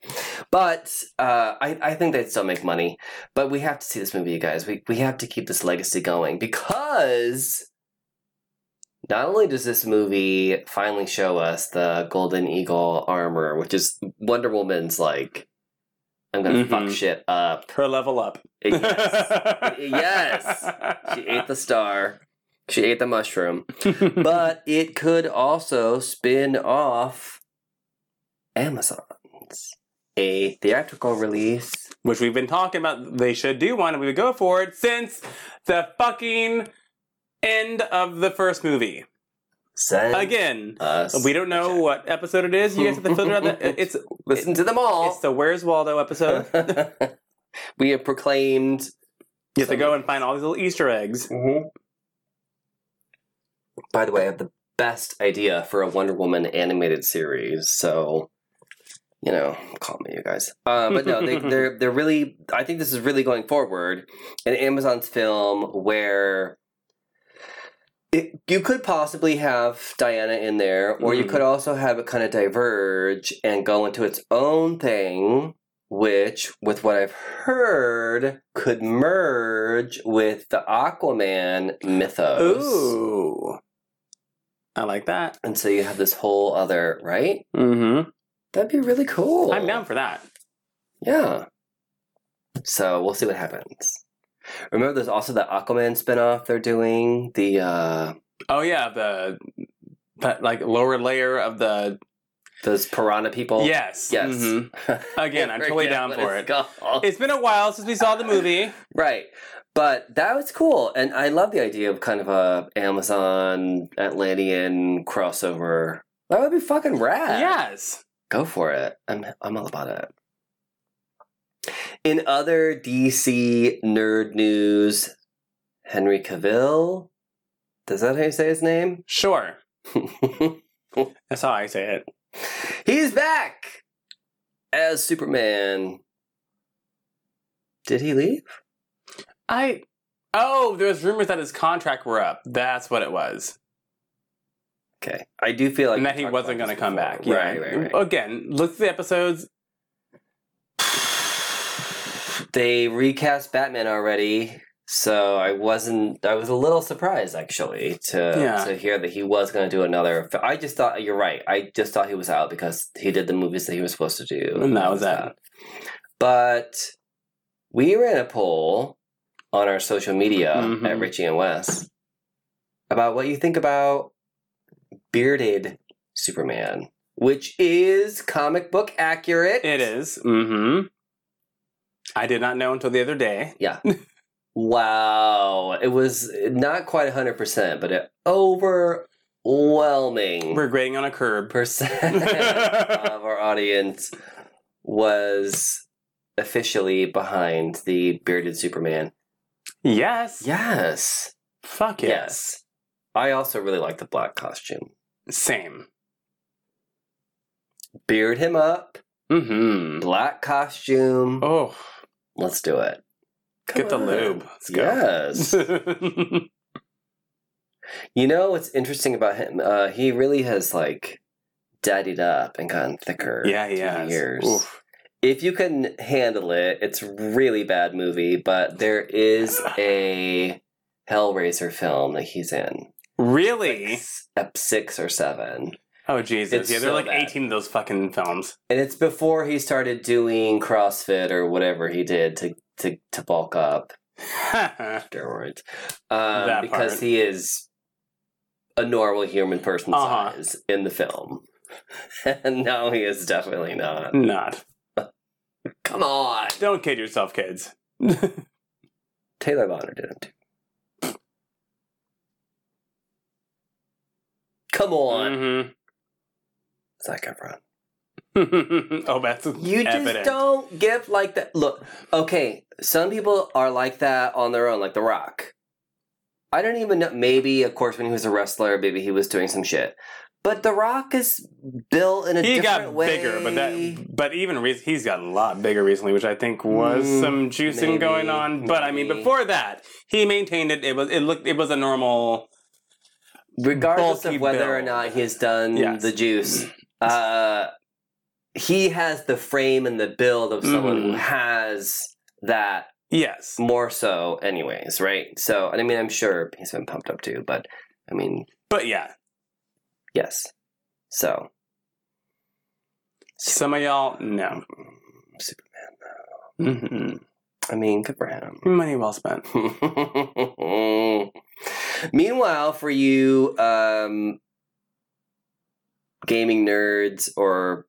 But uh, I, I think they'd still make money. But we have to see this movie, you guys. We, we have to keep this legacy going because not only does this movie finally show us the Golden Eagle armor, which is Wonder Woman's like, I'm gonna fuck Mhm. shit up. Her level up. Yes. yes. [LAUGHS] She ate the star. She ate the mushroom [LAUGHS] but it could also spin off Amazon's a theatrical release. Which we've been talking about. They should do one, and we would go for it since the fucking end of the first movie. Send Again, us. we don't know what episode it is. You guys have to filter out that. [LAUGHS] It's listen to them all. it's the Where's Waldo episode. [LAUGHS] we have proclaimed. You have to go and find all these little Easter eggs. Mm-hmm. By the way, I have the best idea for a Wonder Woman animated series. So, you know, call me, you guys. Uh, but no, they, [LAUGHS] they're they're really. I think this is really going forward in Amazon's film where. It, you could possibly have Diana in there, or you Mhm. could also have it kind of diverge and go into its own thing, which, with what I've heard, could merge with the Aquaman mythos. Ooh. I like that. And so you have this whole other, right? Mm-hmm. That'd be really cool. I'm down for that. Yeah. So we'll see what happens. Remember, there's also the Aquaman spinoff they're doing. The uh Oh yeah, the like lower layer of the those piranha people. yes, Yes. Mhm. [LAUGHS] Again, I'm totally down for it. called. It's been a while since we saw the movie. [LAUGHS] Right. But that was cool. And I love the idea of kind of a Amazon Atlantean crossover. That would be fucking rad. Yes. Go for it. I'm I'm all about it. In other DC nerd news, Henry Cavill. Does that how you say his name? Sure. [LAUGHS] That's how I say it. He's back as Superman. Did he leave? I Oh, there was rumors that his contract were up. That's what it was. Okay, I do feel like and that he wasn't going to come before. back. Yeah. Right, right, right. Again, look at the episodes. They recast Batman already, so I wasn't. I was a little surprised actually to Yeah. to hear that he was going to do another. I just thought you're right. I just thought he was out because he did the movies that he was supposed to do, And that was that. But we ran a poll on our social media Mhm. at Richie and Wes about what you think about bearded Superman, which is comic book accurate. It is. Mm-hmm. I did not know until the other day. [LAUGHS] Yeah. wow. It was not quite 100%, but an overwhelming We're grading on a curb. percent [LAUGHS] of our audience was officially behind the bearded Superman. Yes. Yes. Fuck yes. Yes. I also really like the black costume. Same. Beard him up, Mm-hmm. black costume. Oh, Let's do it. get the on. lube. Let's go. Yes. [LAUGHS] You know what's interesting about him? Uh, he really has like daddied up and gotten thicker. yeah, he has. Years. Oof. If you can handle it, it's a really bad movie, but there is a Hellraiser film that he's in. Really? Ep six or seven, Oh Jesus! It's yeah, there are so like bad. eighteen of those fucking films. and it's before he started doing CrossFit or whatever he did to to to bulk up [LAUGHS] steroids. Um, because he is a normal human person Uh-huh. size in the film, [LAUGHS] and now he is definitely not. Not. Come on, Don't kid yourself, kids. Taylor Lautner did it too. Come on, Mhm. Zac Efron. oh, that's You just don't give like that. Look, okay, some people are like that on their own, like The Rock. I don't even know. Maybe, of course, when he was a wrestler, maybe he was doing some shit. But The Rock is built in a different way. He got way. bigger, but that, but even re- he's got a lot bigger recently, which I think was Mm, some juicing maybe, going on. But I mean, before that, he maintained it. It was it looked it was a normal. regardless of whether or build. not he's done Yes. the juice. Uh, he has the frame and the build of someone who Mhm. has that Yes, more so, anyways, right? So, and I mean, I'm sure he's been pumped up too, but I mean, but yeah, yes. So, some of y'all no. Superman. mm-hmm I mean, good for him. Money well spent. [LAUGHS] Meanwhile, for you um, gaming nerds or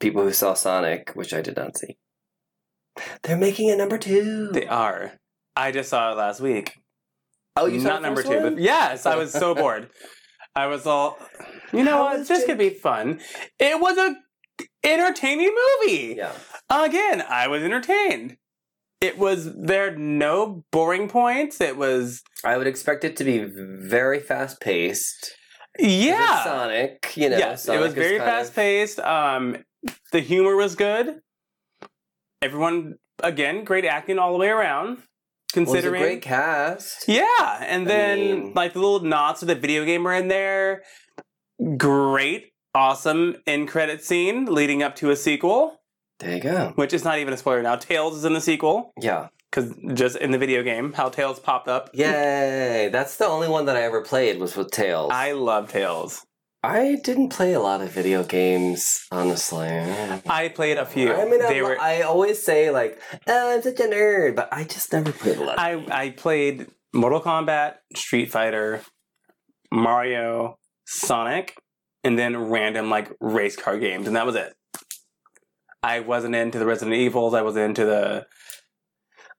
people who saw Sonic, which I did not see, they're making a number two. They are. I just saw it last week. oh, you saw not number two, one? but yes, I was so [LAUGHS] bored. I was all, you know How what? This Jake- could be fun. It was a entertaining movie. yeah. Again, I was entertained. it was there no boring points. It was I would expect it to be very fast paced. yeah. Sonic, you know. yes, Sonic it was very fast paced. Um, the humor was good. Everyone, again, great acting all the way around. Well, it was a Considering, great cast. yeah, and I then mean- like the little nods to the video game were in there. Great, awesome end credit scene leading up to a sequel, There you go. which is not even a spoiler now. Tails is in the sequel Yeah. because just in the video game, how Tails popped up. Yay! That's the only one that I ever played was with Tails. I love Tails. I didn't play a lot of video games, honestly. I played a few. I mean, they I, were. I always say like, oh, I'm such a nerd, but I just never played a lot. I I played Mortal Kombat, Street Fighter, Mario, Sonic, and then random like race car games, and that was it. I wasn't into the Resident Evils. I was into the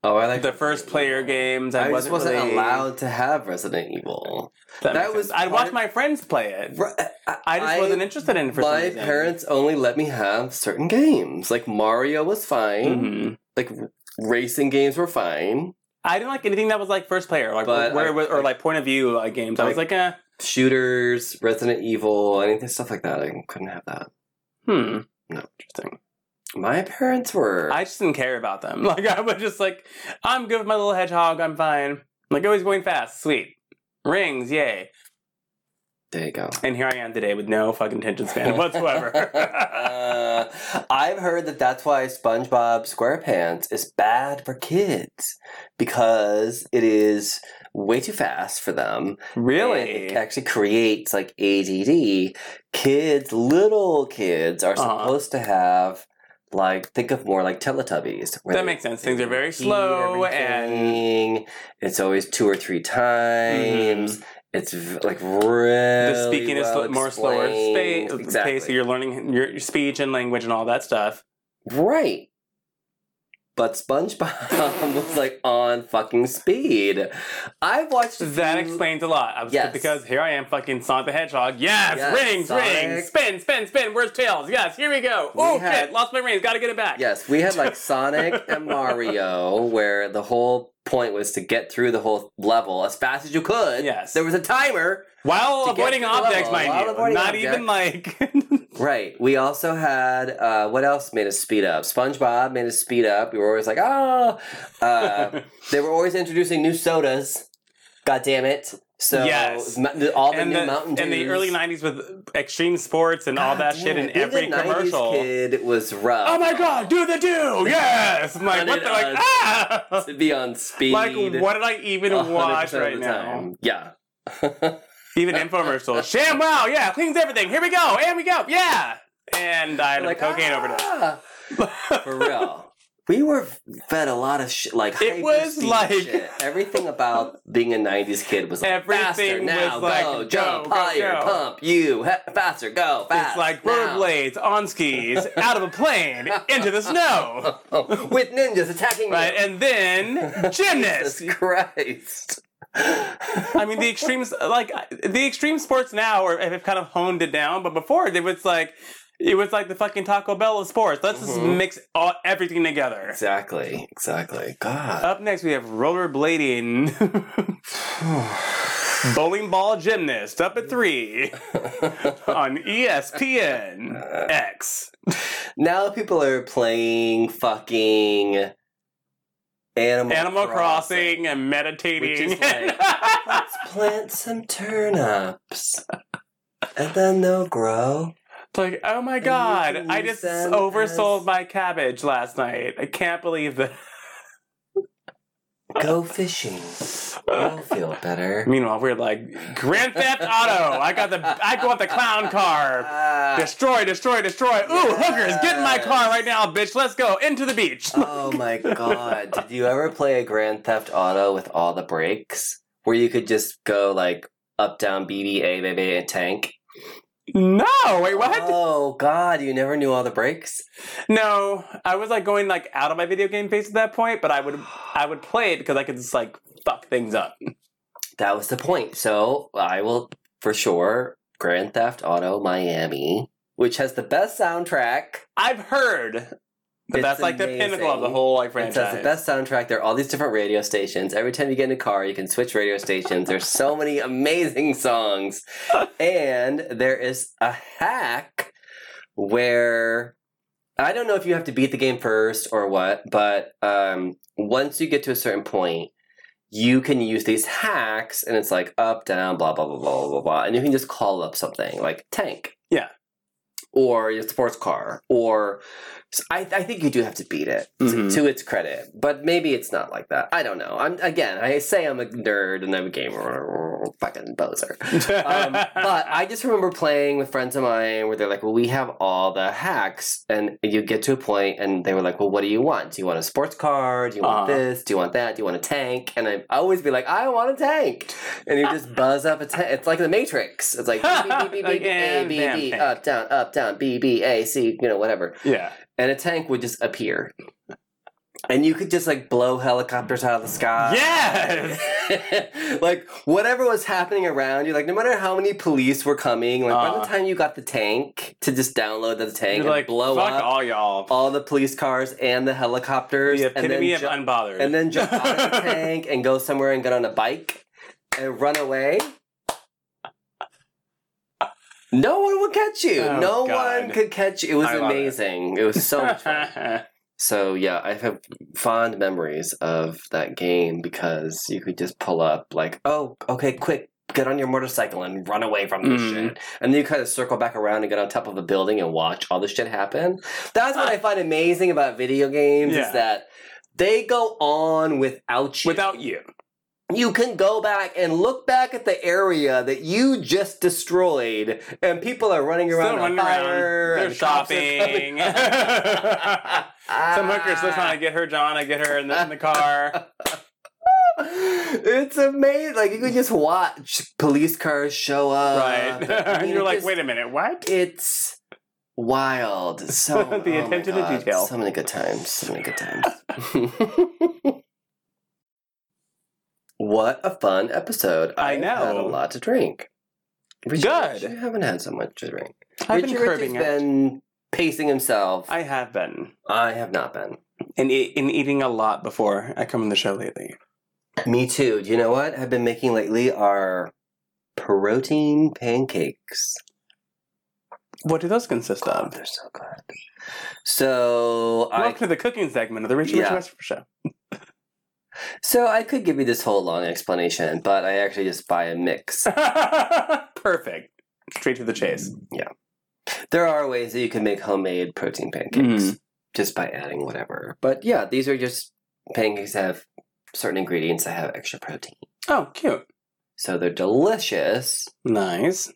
oh, I like the first player games. I, I, just wasn't, wasn't really- allowed to have Resident Evil. That, that was I watched my friends play it. I just wasn't interested in it for My parents only let me have certain games. Like Mario was fine. Mhm. Like racing games were fine. I didn't like anything that was like first player, like But where, I- was- or like point of view like games. I was like, eh, Shooters, Resident Evil, anything stuff like that. I couldn't have that. hmm, No. interesting. My parents were. I just didn't care about them. [LAUGHS] Like I was just like, I'm good with my little hedgehog. I'm fine. Like always going fast. Sweet rings, yay. there you go. And here I am today with no fucking attention span [LAUGHS] whatsoever. Uh, [LAUGHS] I've heard that that's why SpongeBob SquarePants is bad for kids because it is way too fast for them. Really? it actually creates like ADD. Kids, little kids, are Uh-huh. supposed to have like think of more like Teletubbies. That they- makes sense. Things are very slow and- it's always two or three mm-hmm. times. It's like really the speaking is well sl- more slower space. Exactly. Okay, so you're learning your speech and language and all that stuff. Right. But SpongeBob [LAUGHS] was like on fucking speed. I've watched That few- explains a lot. I was Yes. because here I am, fucking Sonic the Hedgehog. Yes, Yes, rings, Sonic. rings, spin, spin, spin. Where's Tails? Yes, here we go. We oh had- shit, lost my rings. Got to get it back. Yes, we had like [LAUGHS] Sonic and Mario, where the whole point was to get through the whole level as fast as you could. Yes. There was a timer. While avoiding objects, level, mind while you. Not even like. [LAUGHS] Right. We also had uh, what else made us speed up? SpongeBob made us speed up. We were always like, oh. Uh, [LAUGHS] they were always introducing new sodas. God damn it. So Yes. all the and new the, Mountain Dews. in the early '90s with extreme sports and all that shit in every a 90s commercial. kid was rough. Oh my god, do the do! Yes! I'm like, what the? Like, ah! To be on speed. Like, what did I even watch right now? Yeah. [LAUGHS] Even [LAUGHS] infomercials. Sham wow, yeah, cleans everything. Here we go, and we go, yeah. And I had a cocaine overdose. "Ah!" [LAUGHS] For real. We were fed a lot of shit, like It was like- shit. everything about being a '90s kid was like Everything faster was now, like, go, jump, go, higher, go. pump, you, he- faster, go, fast. It's like rollerblades on skis out of a plane into the snow. [LAUGHS] with ninjas attacking Right, you. and then gymnast. Jesus Christ. I mean, the extremes, like the extreme sports now, are, have kind of honed it down. But before, it was like, it was like the fucking Taco Bell of sports. Let's just Mhm. mix all, everything together. exactly, exactly. God. Up next, we have rollerblading, [SIGHS] bowling ball gymnast. Up at three [LAUGHS] on ESPN X. now people are playing fucking Animal, Animal Crossing and meditating. [LAUGHS] Like- Let's plant some turnips. And then they'll grow. It's like, oh my god, I just oversold as- my cabbage last night. I can't believe that. Go fishing. You'll feel better. Meanwhile, we're like, Grand Theft Auto. I got the, I want the clown car. Destroy, destroy, destroy. Ooh, hookers, get in my car right now, bitch. Let's go into the beach. oh my god. Did you ever play a Grand Theft Auto with all the brakes? Where you could just go like up, down, BB, A, baby, and tank? No, wait, what? Oh god, you never knew all the breaks. No, I was like going like out of my video game phase at that point, but I would, I would play it because I could just like fuck things up. That was the point. So I will for sure Grand Theft Auto Miami, which has the best soundtrack. I've heard that's like the pinnacle of the whole like It franchise. says the best soundtrack. There are all these different radio stations. Every time you get in a car, you can switch radio stations. There's so many amazing songs. [LAUGHS] And there is a hack where I don't know if you have to beat the game first or what, but um, once you get to a certain point, you can use these hacks and it's like up, down, blah, blah, blah, blah, blah, blah. And you can just call up something like tank. Yeah. Or your sports car. Or I, I think you do have to beat it to- Mhm. to its credit. But maybe it's not like that. I don't know. I'm Again, I say I'm a nerd and I'm a gamer. Fucking poser [LAUGHS] um, but I just remember playing with friends of mine where they're like, "Well, we have all the hacks," and you get to a point, and they were like, "Well, what do you want? Do you want a sports car? Do you want Uh-huh. this? Do you want that? Do you want a tank?" And I always be like, "I want a tank," and you [LAUGHS] just buzz up a tank. It's like the Matrix. It's like [LAUGHS] B B B B B A B B up down up down B B A C you know whatever, yeah. And a tank would just appear. And you could just like blow helicopters out of the sky. Yes! [LAUGHS] like whatever was happening around you, like no matter how many police were coming, like by Uh. the time you got the tank to just download the tank and like, blow up all y'all. all the police cars and the helicopters, the and then, epitome of ju- unbothered. and then jump out of the [LAUGHS] tank and go somewhere and get on a bike and run away. No one would catch you. Oh, no God. one could catch you. It was love it. amazing. It. was so much fun. [LAUGHS] So yeah, I have fond memories of that game because you could just pull up like, oh, okay, quick, get on your motorcycle and run away from this Mhm. shit, and then you kind of circle back around and get on top of a building and watch all this shit happen. That's what I find amazing about video games Yeah. is that they go on without you. Without you. You can go back and look back at the area that you just destroyed, and people are running around Still running around. They're shopping. [LAUGHS] [LAUGHS] Some hooker's still trying to get her John. I get her in the, in the car. [LAUGHS] it's amazing. Like you can just watch police cars show up. right. I and mean, you're like, just- wait a minute, what? It's wild. So The oh attention to detail. So many good times. So many good times. What a fun episode! I I've Had a lot to drink. Good. Rich, you haven't had so much to drink. I've Richie been curbing has it. been pacing himself. I have been. I have not been. And, e- and eating a lot before I come on the show lately. Me too. Do you know what I've been making lately? Are protein pancakes. What do those consist Oh, of? they're so good. So I Welcome to the cooking segment of the Richie Rich Yeah. Recipe Show. So I could give you this whole long explanation, but I actually just buy a mix. [LAUGHS] Perfect. Straight to the chase. Yeah. There are ways that you can make homemade protein pancakes Mm. just by adding whatever. But yeah, these are just pancakes that have certain ingredients that have extra protein. Oh, cute. So they're delicious. Nice.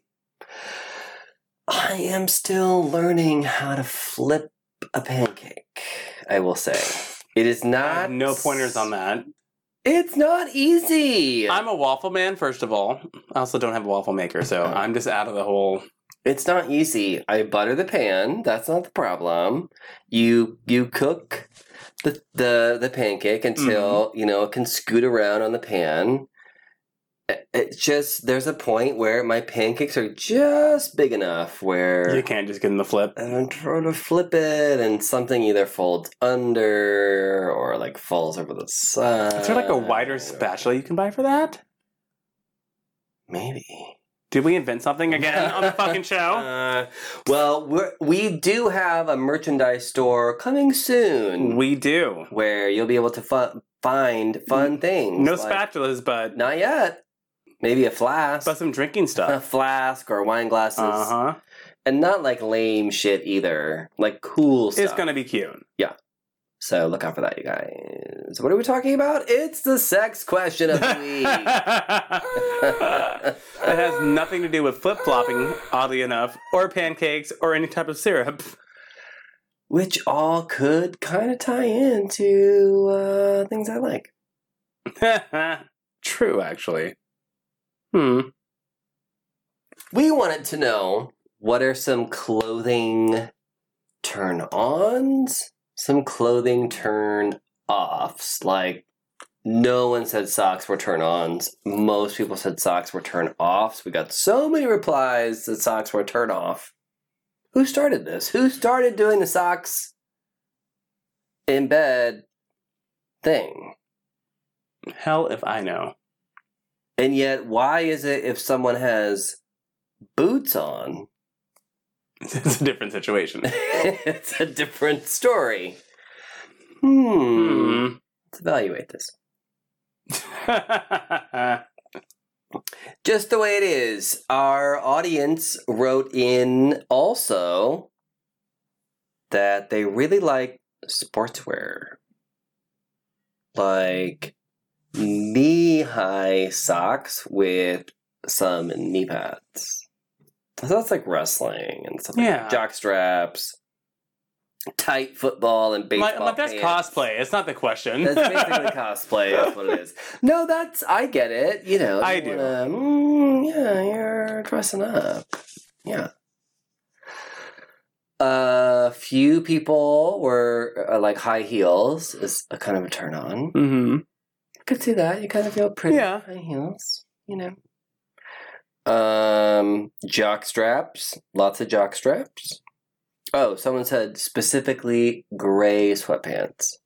I am still learning how to flip a pancake. I will say. It is not no pointers on that. It's not easy. I'm a waffle man, first of all. I also don't have a waffle maker, so Oh. I'm just out of the whole. It's not easy. I butter the pan. That's not the problem. You you cook the the, the pancake until Mm-hmm. you know it can scoot around on the pan. It- It's just there's a point where my pancakes are just big enough where You can't just get in the flip. and I'm trying to flip it, and something either folds under or like falls over the side. Is there like a wider spatula you can buy for that? Maybe. Did we invent something again [LAUGHS] on the fucking show? Uh, well, we're, we do have a merchandise store coming soon We do. where you'll be able to fu- find fun things. No like- spatulas, but Not yet. Maybe a flask. but some drinking [LAUGHS] stuff. a flask or wine glasses. Uh huh. And not like lame shit either. Like cool stuff. It's gonna be cute. Yeah. So look out for that, you guys. What are we talking about? It's the sex question of the [LAUGHS] week. it has nothing to do with flip flopping, oddly enough, or pancakes, or any type of syrup. Which all could kind of tie into uh, things I like. [LAUGHS] True, actually. Hmm. We wanted to know what are some clothing turn ons, some clothing turn offs. Like, no one said socks were turn ons. Most people said socks were turn offs. We got so many replies that socks were turn off. Who started this? Who started doing the socks in bed thing. Hell if I know. And yet, why is it if someone has boots on, [LAUGHS] It's a different situation. [LAUGHS] it's a different story? Hmm. Let's evaluate this. Hmm. [LAUGHS] Just the way it is. Our audience wrote in also that they really like sportswear. Like knee high socks with some knee pads. So that's like wrestling and stuff like Yeah. that. Jock straps, tight football and baseball. like, like that's cosplay. It's not the question. That's basically [LAUGHS] cosplay. That's what it is. No, that's I get it. You know, I you do. wanna- mm, yeah, you're dressing up. Yeah. A few people were uh, like high heels is a kind of a turn on. hmm I could see that. You kind of feel pretty Yeah. high heels. You know. Um, jock straps. Lots of jock straps. Oh, someone said specifically gray sweatpants.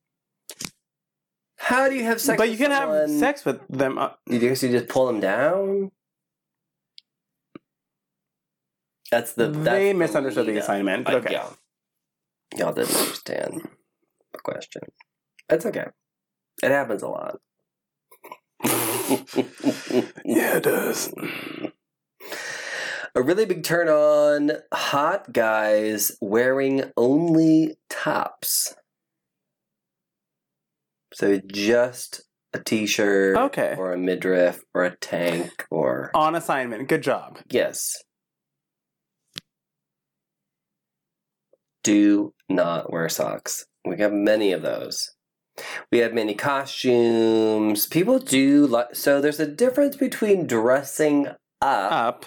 How do you have sex? But you with can have sex with them. Uh, You guess you just pull them down. That's the that's they the misunderstood the lead assignment. But okay. yeah. Y'all didn't understand the question. It's okay. It happens a lot. [LAUGHS] Yeah, it does. A really big turn on hot guys wearing only tops. So just a t shirt Okay. or a midriff or a tank or On assignment. Good job. yes. Do not wear socks. We have many of those. We have many costumes. People do like so there's a difference between dressing up Up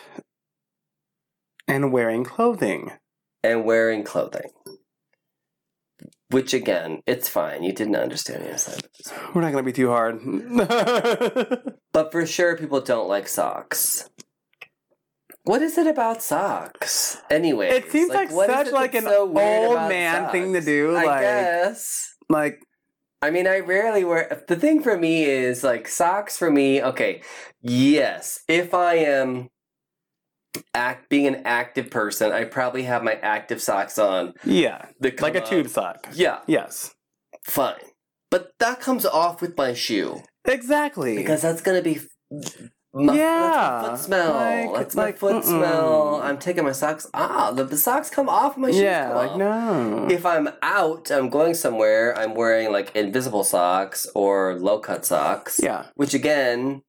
and wearing clothing. and wearing clothing. Which again, it's fine. You didn't understand the assignment. We're not going to be too hard. [LAUGHS] But for sure, people don't like socks. What is it about socks? Anyway, It seems like such like an old man thing to do, I like- guess. like, I mean, I rarely wear. The thing for me is like socks. For me, okay, yes. If I am act being an active person, I probably have my active socks on. yeah. Like a tube sock. Yeah, Yes. fine. But that comes off with my shoe Exactly. because that's gonna be. My, Yeah, my foot smell. like- that's my like, foot mm-mm. smell. I'm taking my socks. Ah, the, the socks come off. My shoes yeah, like, off. no. If I'm out, I'm going somewhere. I'm wearing like invisible socks or low cut socks. yeah. which again,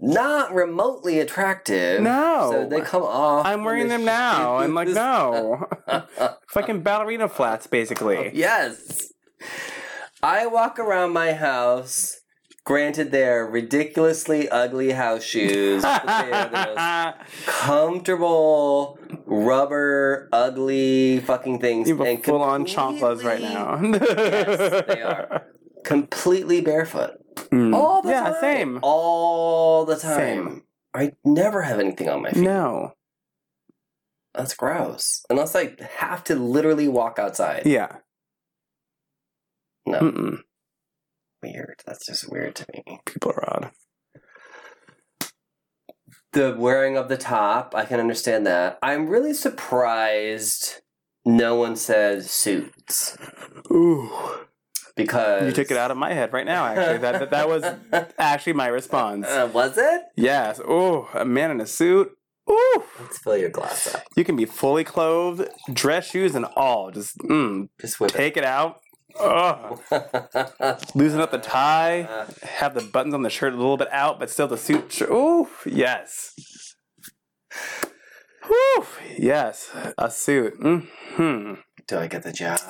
not remotely attractive. No. so they come off. I'm wearing them now. I'm like, no. [LAUGHS] Fucking ballerina flats, basically. [LAUGHS] yes, I walk around my house. Granted, they're ridiculously ugly house shoes. but they are the most [LAUGHS] comfortable rubber, ugly fucking things. You have and full on chanclas right now. [LAUGHS] Yes, they are. Completely barefoot. Mm. All the yeah, time. same. All the time. Same. I never have anything on my feet. No. That's gross. Unless I have to literally walk outside. Yeah. No, Mm-mm. Weird. That's just weird to me. People are odd. The wearing of the top, I can understand that. I'm really surprised no one says suits Ooh. because You took it out of my head right now, actually. that, that, that was [LAUGHS] actually my response. Uh, was it? Yes. Oh, a man in a suit. Ooh. Let's fill your glass up. You can be fully clothed, dress shoes and all. Just mm, Just whip take it out. Ugh. it. Loosen up the tie. Have the buttons on the shirt a little bit out, but still the suit. sh- Ooh, yes. Whew, yes. A suit. Hmm. Do I get the job?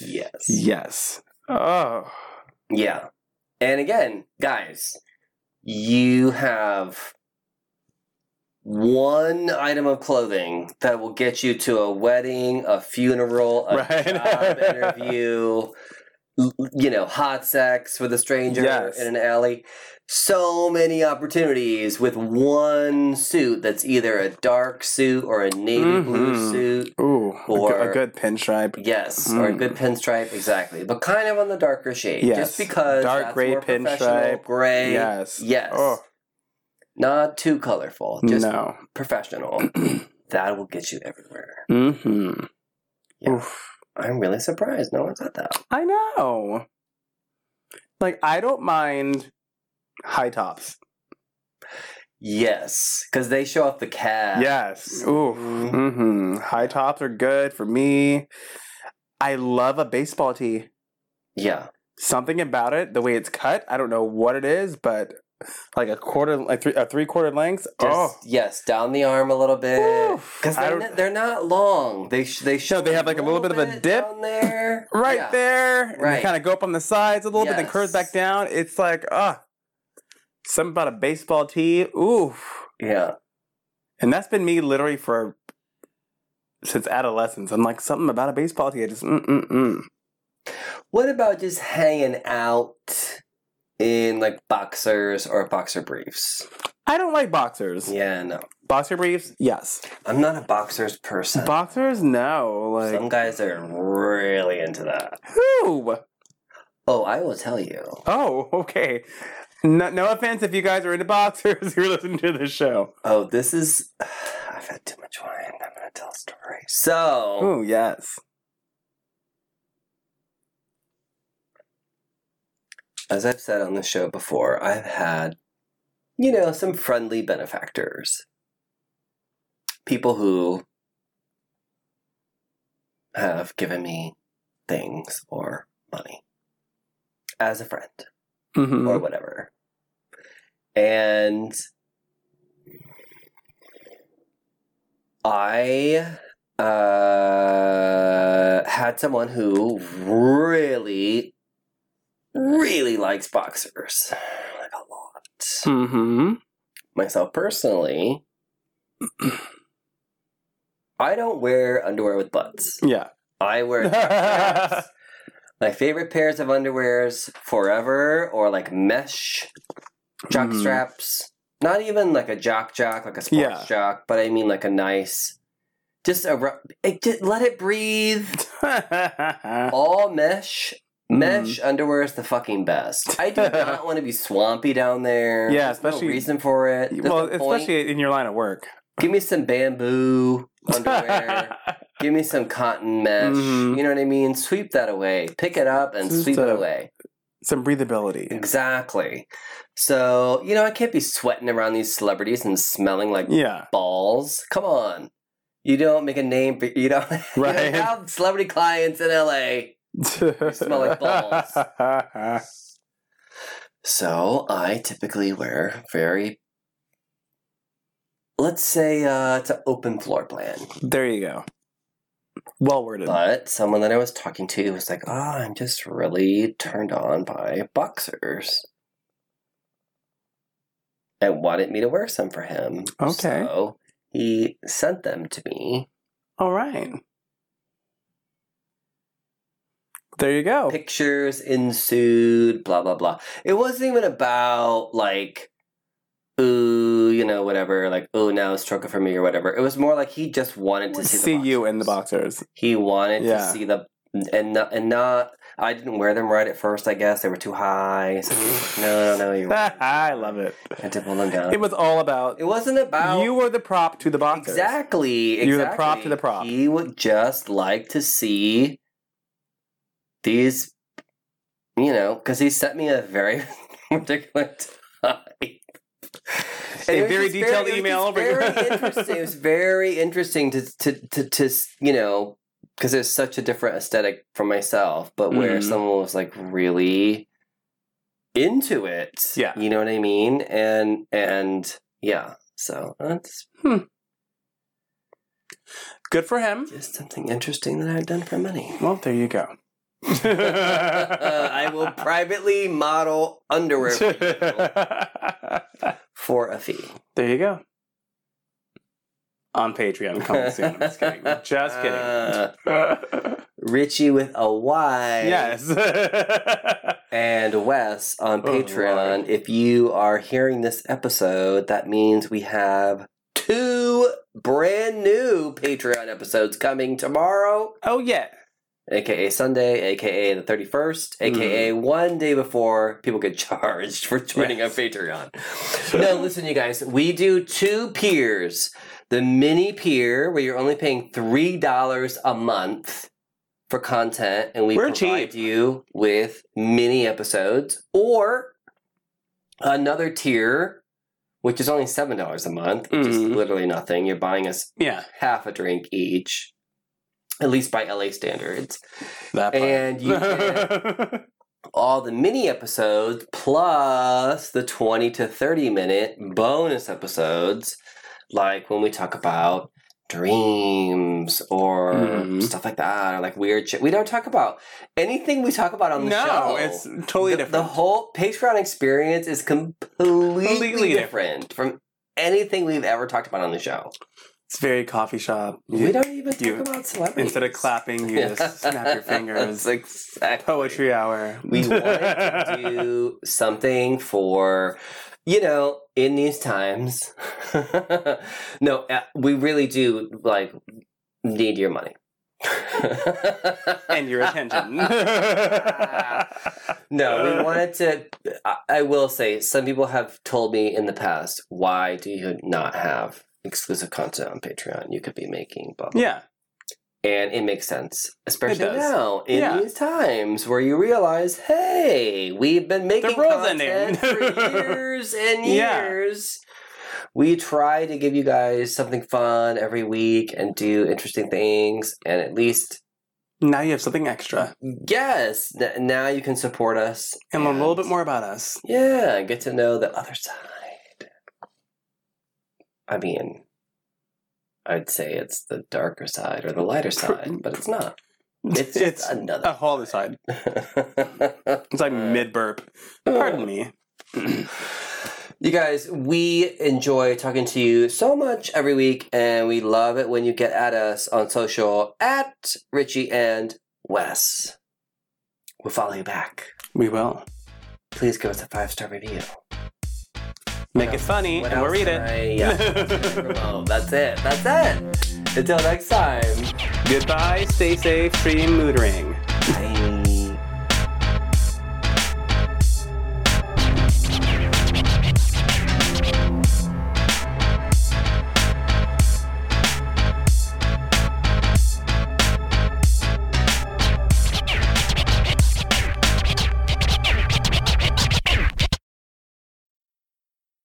Yes. Yes. Oh. Yeah. And again, guys, you have one item of clothing that will get you to a wedding, a funeral, a Right. job interview, you know, hot sex with a stranger Yes. in an alley. So many opportunities with one suit that's either a dark suit or a navy blue Mhm. suit. Ooh. A Or- good- a good pinstripe. Yes, or a Mm. good pinstripe, exactly, but kind of on the darker shade, Yes. just because Dark that's gray pinstripe. gray, Yes. yes, Oh not too colorful, just no. professional. [CLEARS THROAT] that will get you everywhere. Mm-hmm. Yeah. Oof. I'm really surprised no one said that. I know. Like I don't mind high tops. Yes, because they show off the calf. Yes. Ooh. Mhm. Mm-hmm. High tops are good for me. I love a baseball tee. Yeah, Something about it, the way it's cut. I don't know what it is, but like a quarter, like three, a three quarter length. just, oh, yes, down the arm a little bit because they're, don't- they're not long. They sh- they show they have, like, a little bit of a dip. there, right Yeah. there. And Right. they kind of go up on the sides a little bit, then curves back down. It's like ah, something about a baseball tee. Ooh. Yeah, And that's been me literally for since adolescence. I'm like something about a baseball tee. I just mm mm mm. What about just hanging out in like boxers or boxer briefs? I don't like boxers. Yeah, no. Boxer briefs, yes. I'm not a boxers person. Boxers, no. Like Some guys are really into that. who? Oh, I will tell you. Oh, [LAUGHS] okay. No, no offense if you guys are into boxers who [LAUGHS] are listening to this show. Oh, this is. [SIGHS] I've had too much wine. I'm going to tell a story. So, Oh yes. As I've said on the show before, I've had, you know, some friendly benefactors. People who have given me things or money as a friend. Mhm. or whatever. And I uh, had someone who really, really likes boxers. Like a lot. Mm-hmm. Myself personally, [CLEARS THROAT] I don't wear underwear with butts. Yeah. I wear. [LAUGHS] My favorite pairs of underwears forever or like mesh jock Mhm. straps. Not even like a jock jock, like a sports Yeah. jock, but I mean like a nice, just a it, just let it breathe. [LAUGHS] All mesh. Mesh Mm-hmm. underwear is the fucking best. I do [LAUGHS] not want to be swampy down there. Yeah, There's especially- no reason for it. There's well, no point. especially in your line of work. give me some bamboo underwear. [LAUGHS] Give me some cotton mesh. Mhm. You know what I mean? Sweep that away. Pick it up and Just sweep it away. Some breathability. Exactly. So, you know, I can't be sweating around these celebrities and smelling like Yeah. balls. Come on. You don't make a name for you don't, [LAUGHS] you Right. don't have celebrity clients in LA. Smell like balls. [LAUGHS] So I typically wear very let's say uh it's an open floor plan. there you go. Well worded. But someone that I was talking to was like, oh, I'm just really turned on by boxers. And wanted me to wear some for him. Okay. So he sent them to me. All right. There you go. Pictures ensued, blah, blah, blah. It wasn't even about like, ooh, you know, whatever, like, ooh, now stroke it for me or whatever. It was more like he just wanted to see, See the you in the boxers. He wanted Yeah. to see the and not, and not. I didn't wear them right at first. I guess they were too high. So he was like, no, no, no, you. [LAUGHS] I love it. I had to pull them down. It was all about It wasn't about you were the prop to the boxers. exactly. You're the prop to the prop. He would just like to see these, you know, because he sent me a very [LAUGHS] particular type. A it was very detailed it was email. Very [LAUGHS] interesting. It was very interesting to to to, to you know because it's such a different aesthetic from myself, but where Mhm. someone was like really into it. Yeah. you know what I mean, and and yeah, so that's hmm. Good for him. just something interesting that I've done for money. Well, there you go. [LAUGHS] I will privately model underwear for [LAUGHS] for a fee. there you go. On Patreon, coming soon. I'm just kidding. [LAUGHS] Just Uh. Richie with a Y. yes. And Wes on Oh, Patreon. Lord. if you are hearing this episode, that means we have two brand new Patreon episodes coming tomorrow, Oh yeah. Aka Sunday, aka the 31st, aka one day before people get [LAUGHS] charged for joining Yes. our Patreon. no, listen, you guys, we do two peers. The mini peer, where you're only paying $3 a month for content, and we We're provide cheap. you with mini episodes, or another tier, which is only $7 a month, which is Mhm. literally nothing. You're buying us Yeah. half a drink each, at least by LA standards. And you can- [LAUGHS] All the mini episodes plus the 20 to 30 minute bonus episodes, like when we talk about dreams or Mhm. stuff like that, or like weird shit. We don't talk about anything we talk about on the no, show. it's totally the, different. The whole Patreon experience is completely, Completely different from anything we've ever talked about on the show. It's very coffee shop. We don't even you- talk about celebrities. Instead of clapping, you just [LAUGHS] snap your fingers. exactly. Poetry hour. We wanted to do something for, you know, in these times. [LAUGHS] no, uh, we really do like need your money. and your attention. [LAUGHS] no, we wanted to. I, I will say, some people have told me in the past, why do you not have exclusive content on Patreon? You could be making, blah, blah, Yeah. and it makes sense, especially now in Yeah. these times where you realize, hey, we've been making content for [LAUGHS] years and Yeah. years. We try to give you guys something fun every week and do interesting things, and at least, Now you have something extra. yes, now you can support us And learn a little bit more about us. Yeah, get to know the other side. I mean, I'd say it's the darker side or the lighter side, but it's not. [LAUGHS] It's just another. a whole other side. [LAUGHS] It's like mid burp. Pardon me. You guys, we enjoy talking to you so much every week, and we love it when you get at us on social at Richie and Wes. We'll follow you back. We will. Please give us a five star review. Make it funny What and we'll read it. I- yeah. That's it. That's it. Until next time. Goodbye, stay safe, stream moodering. Bye.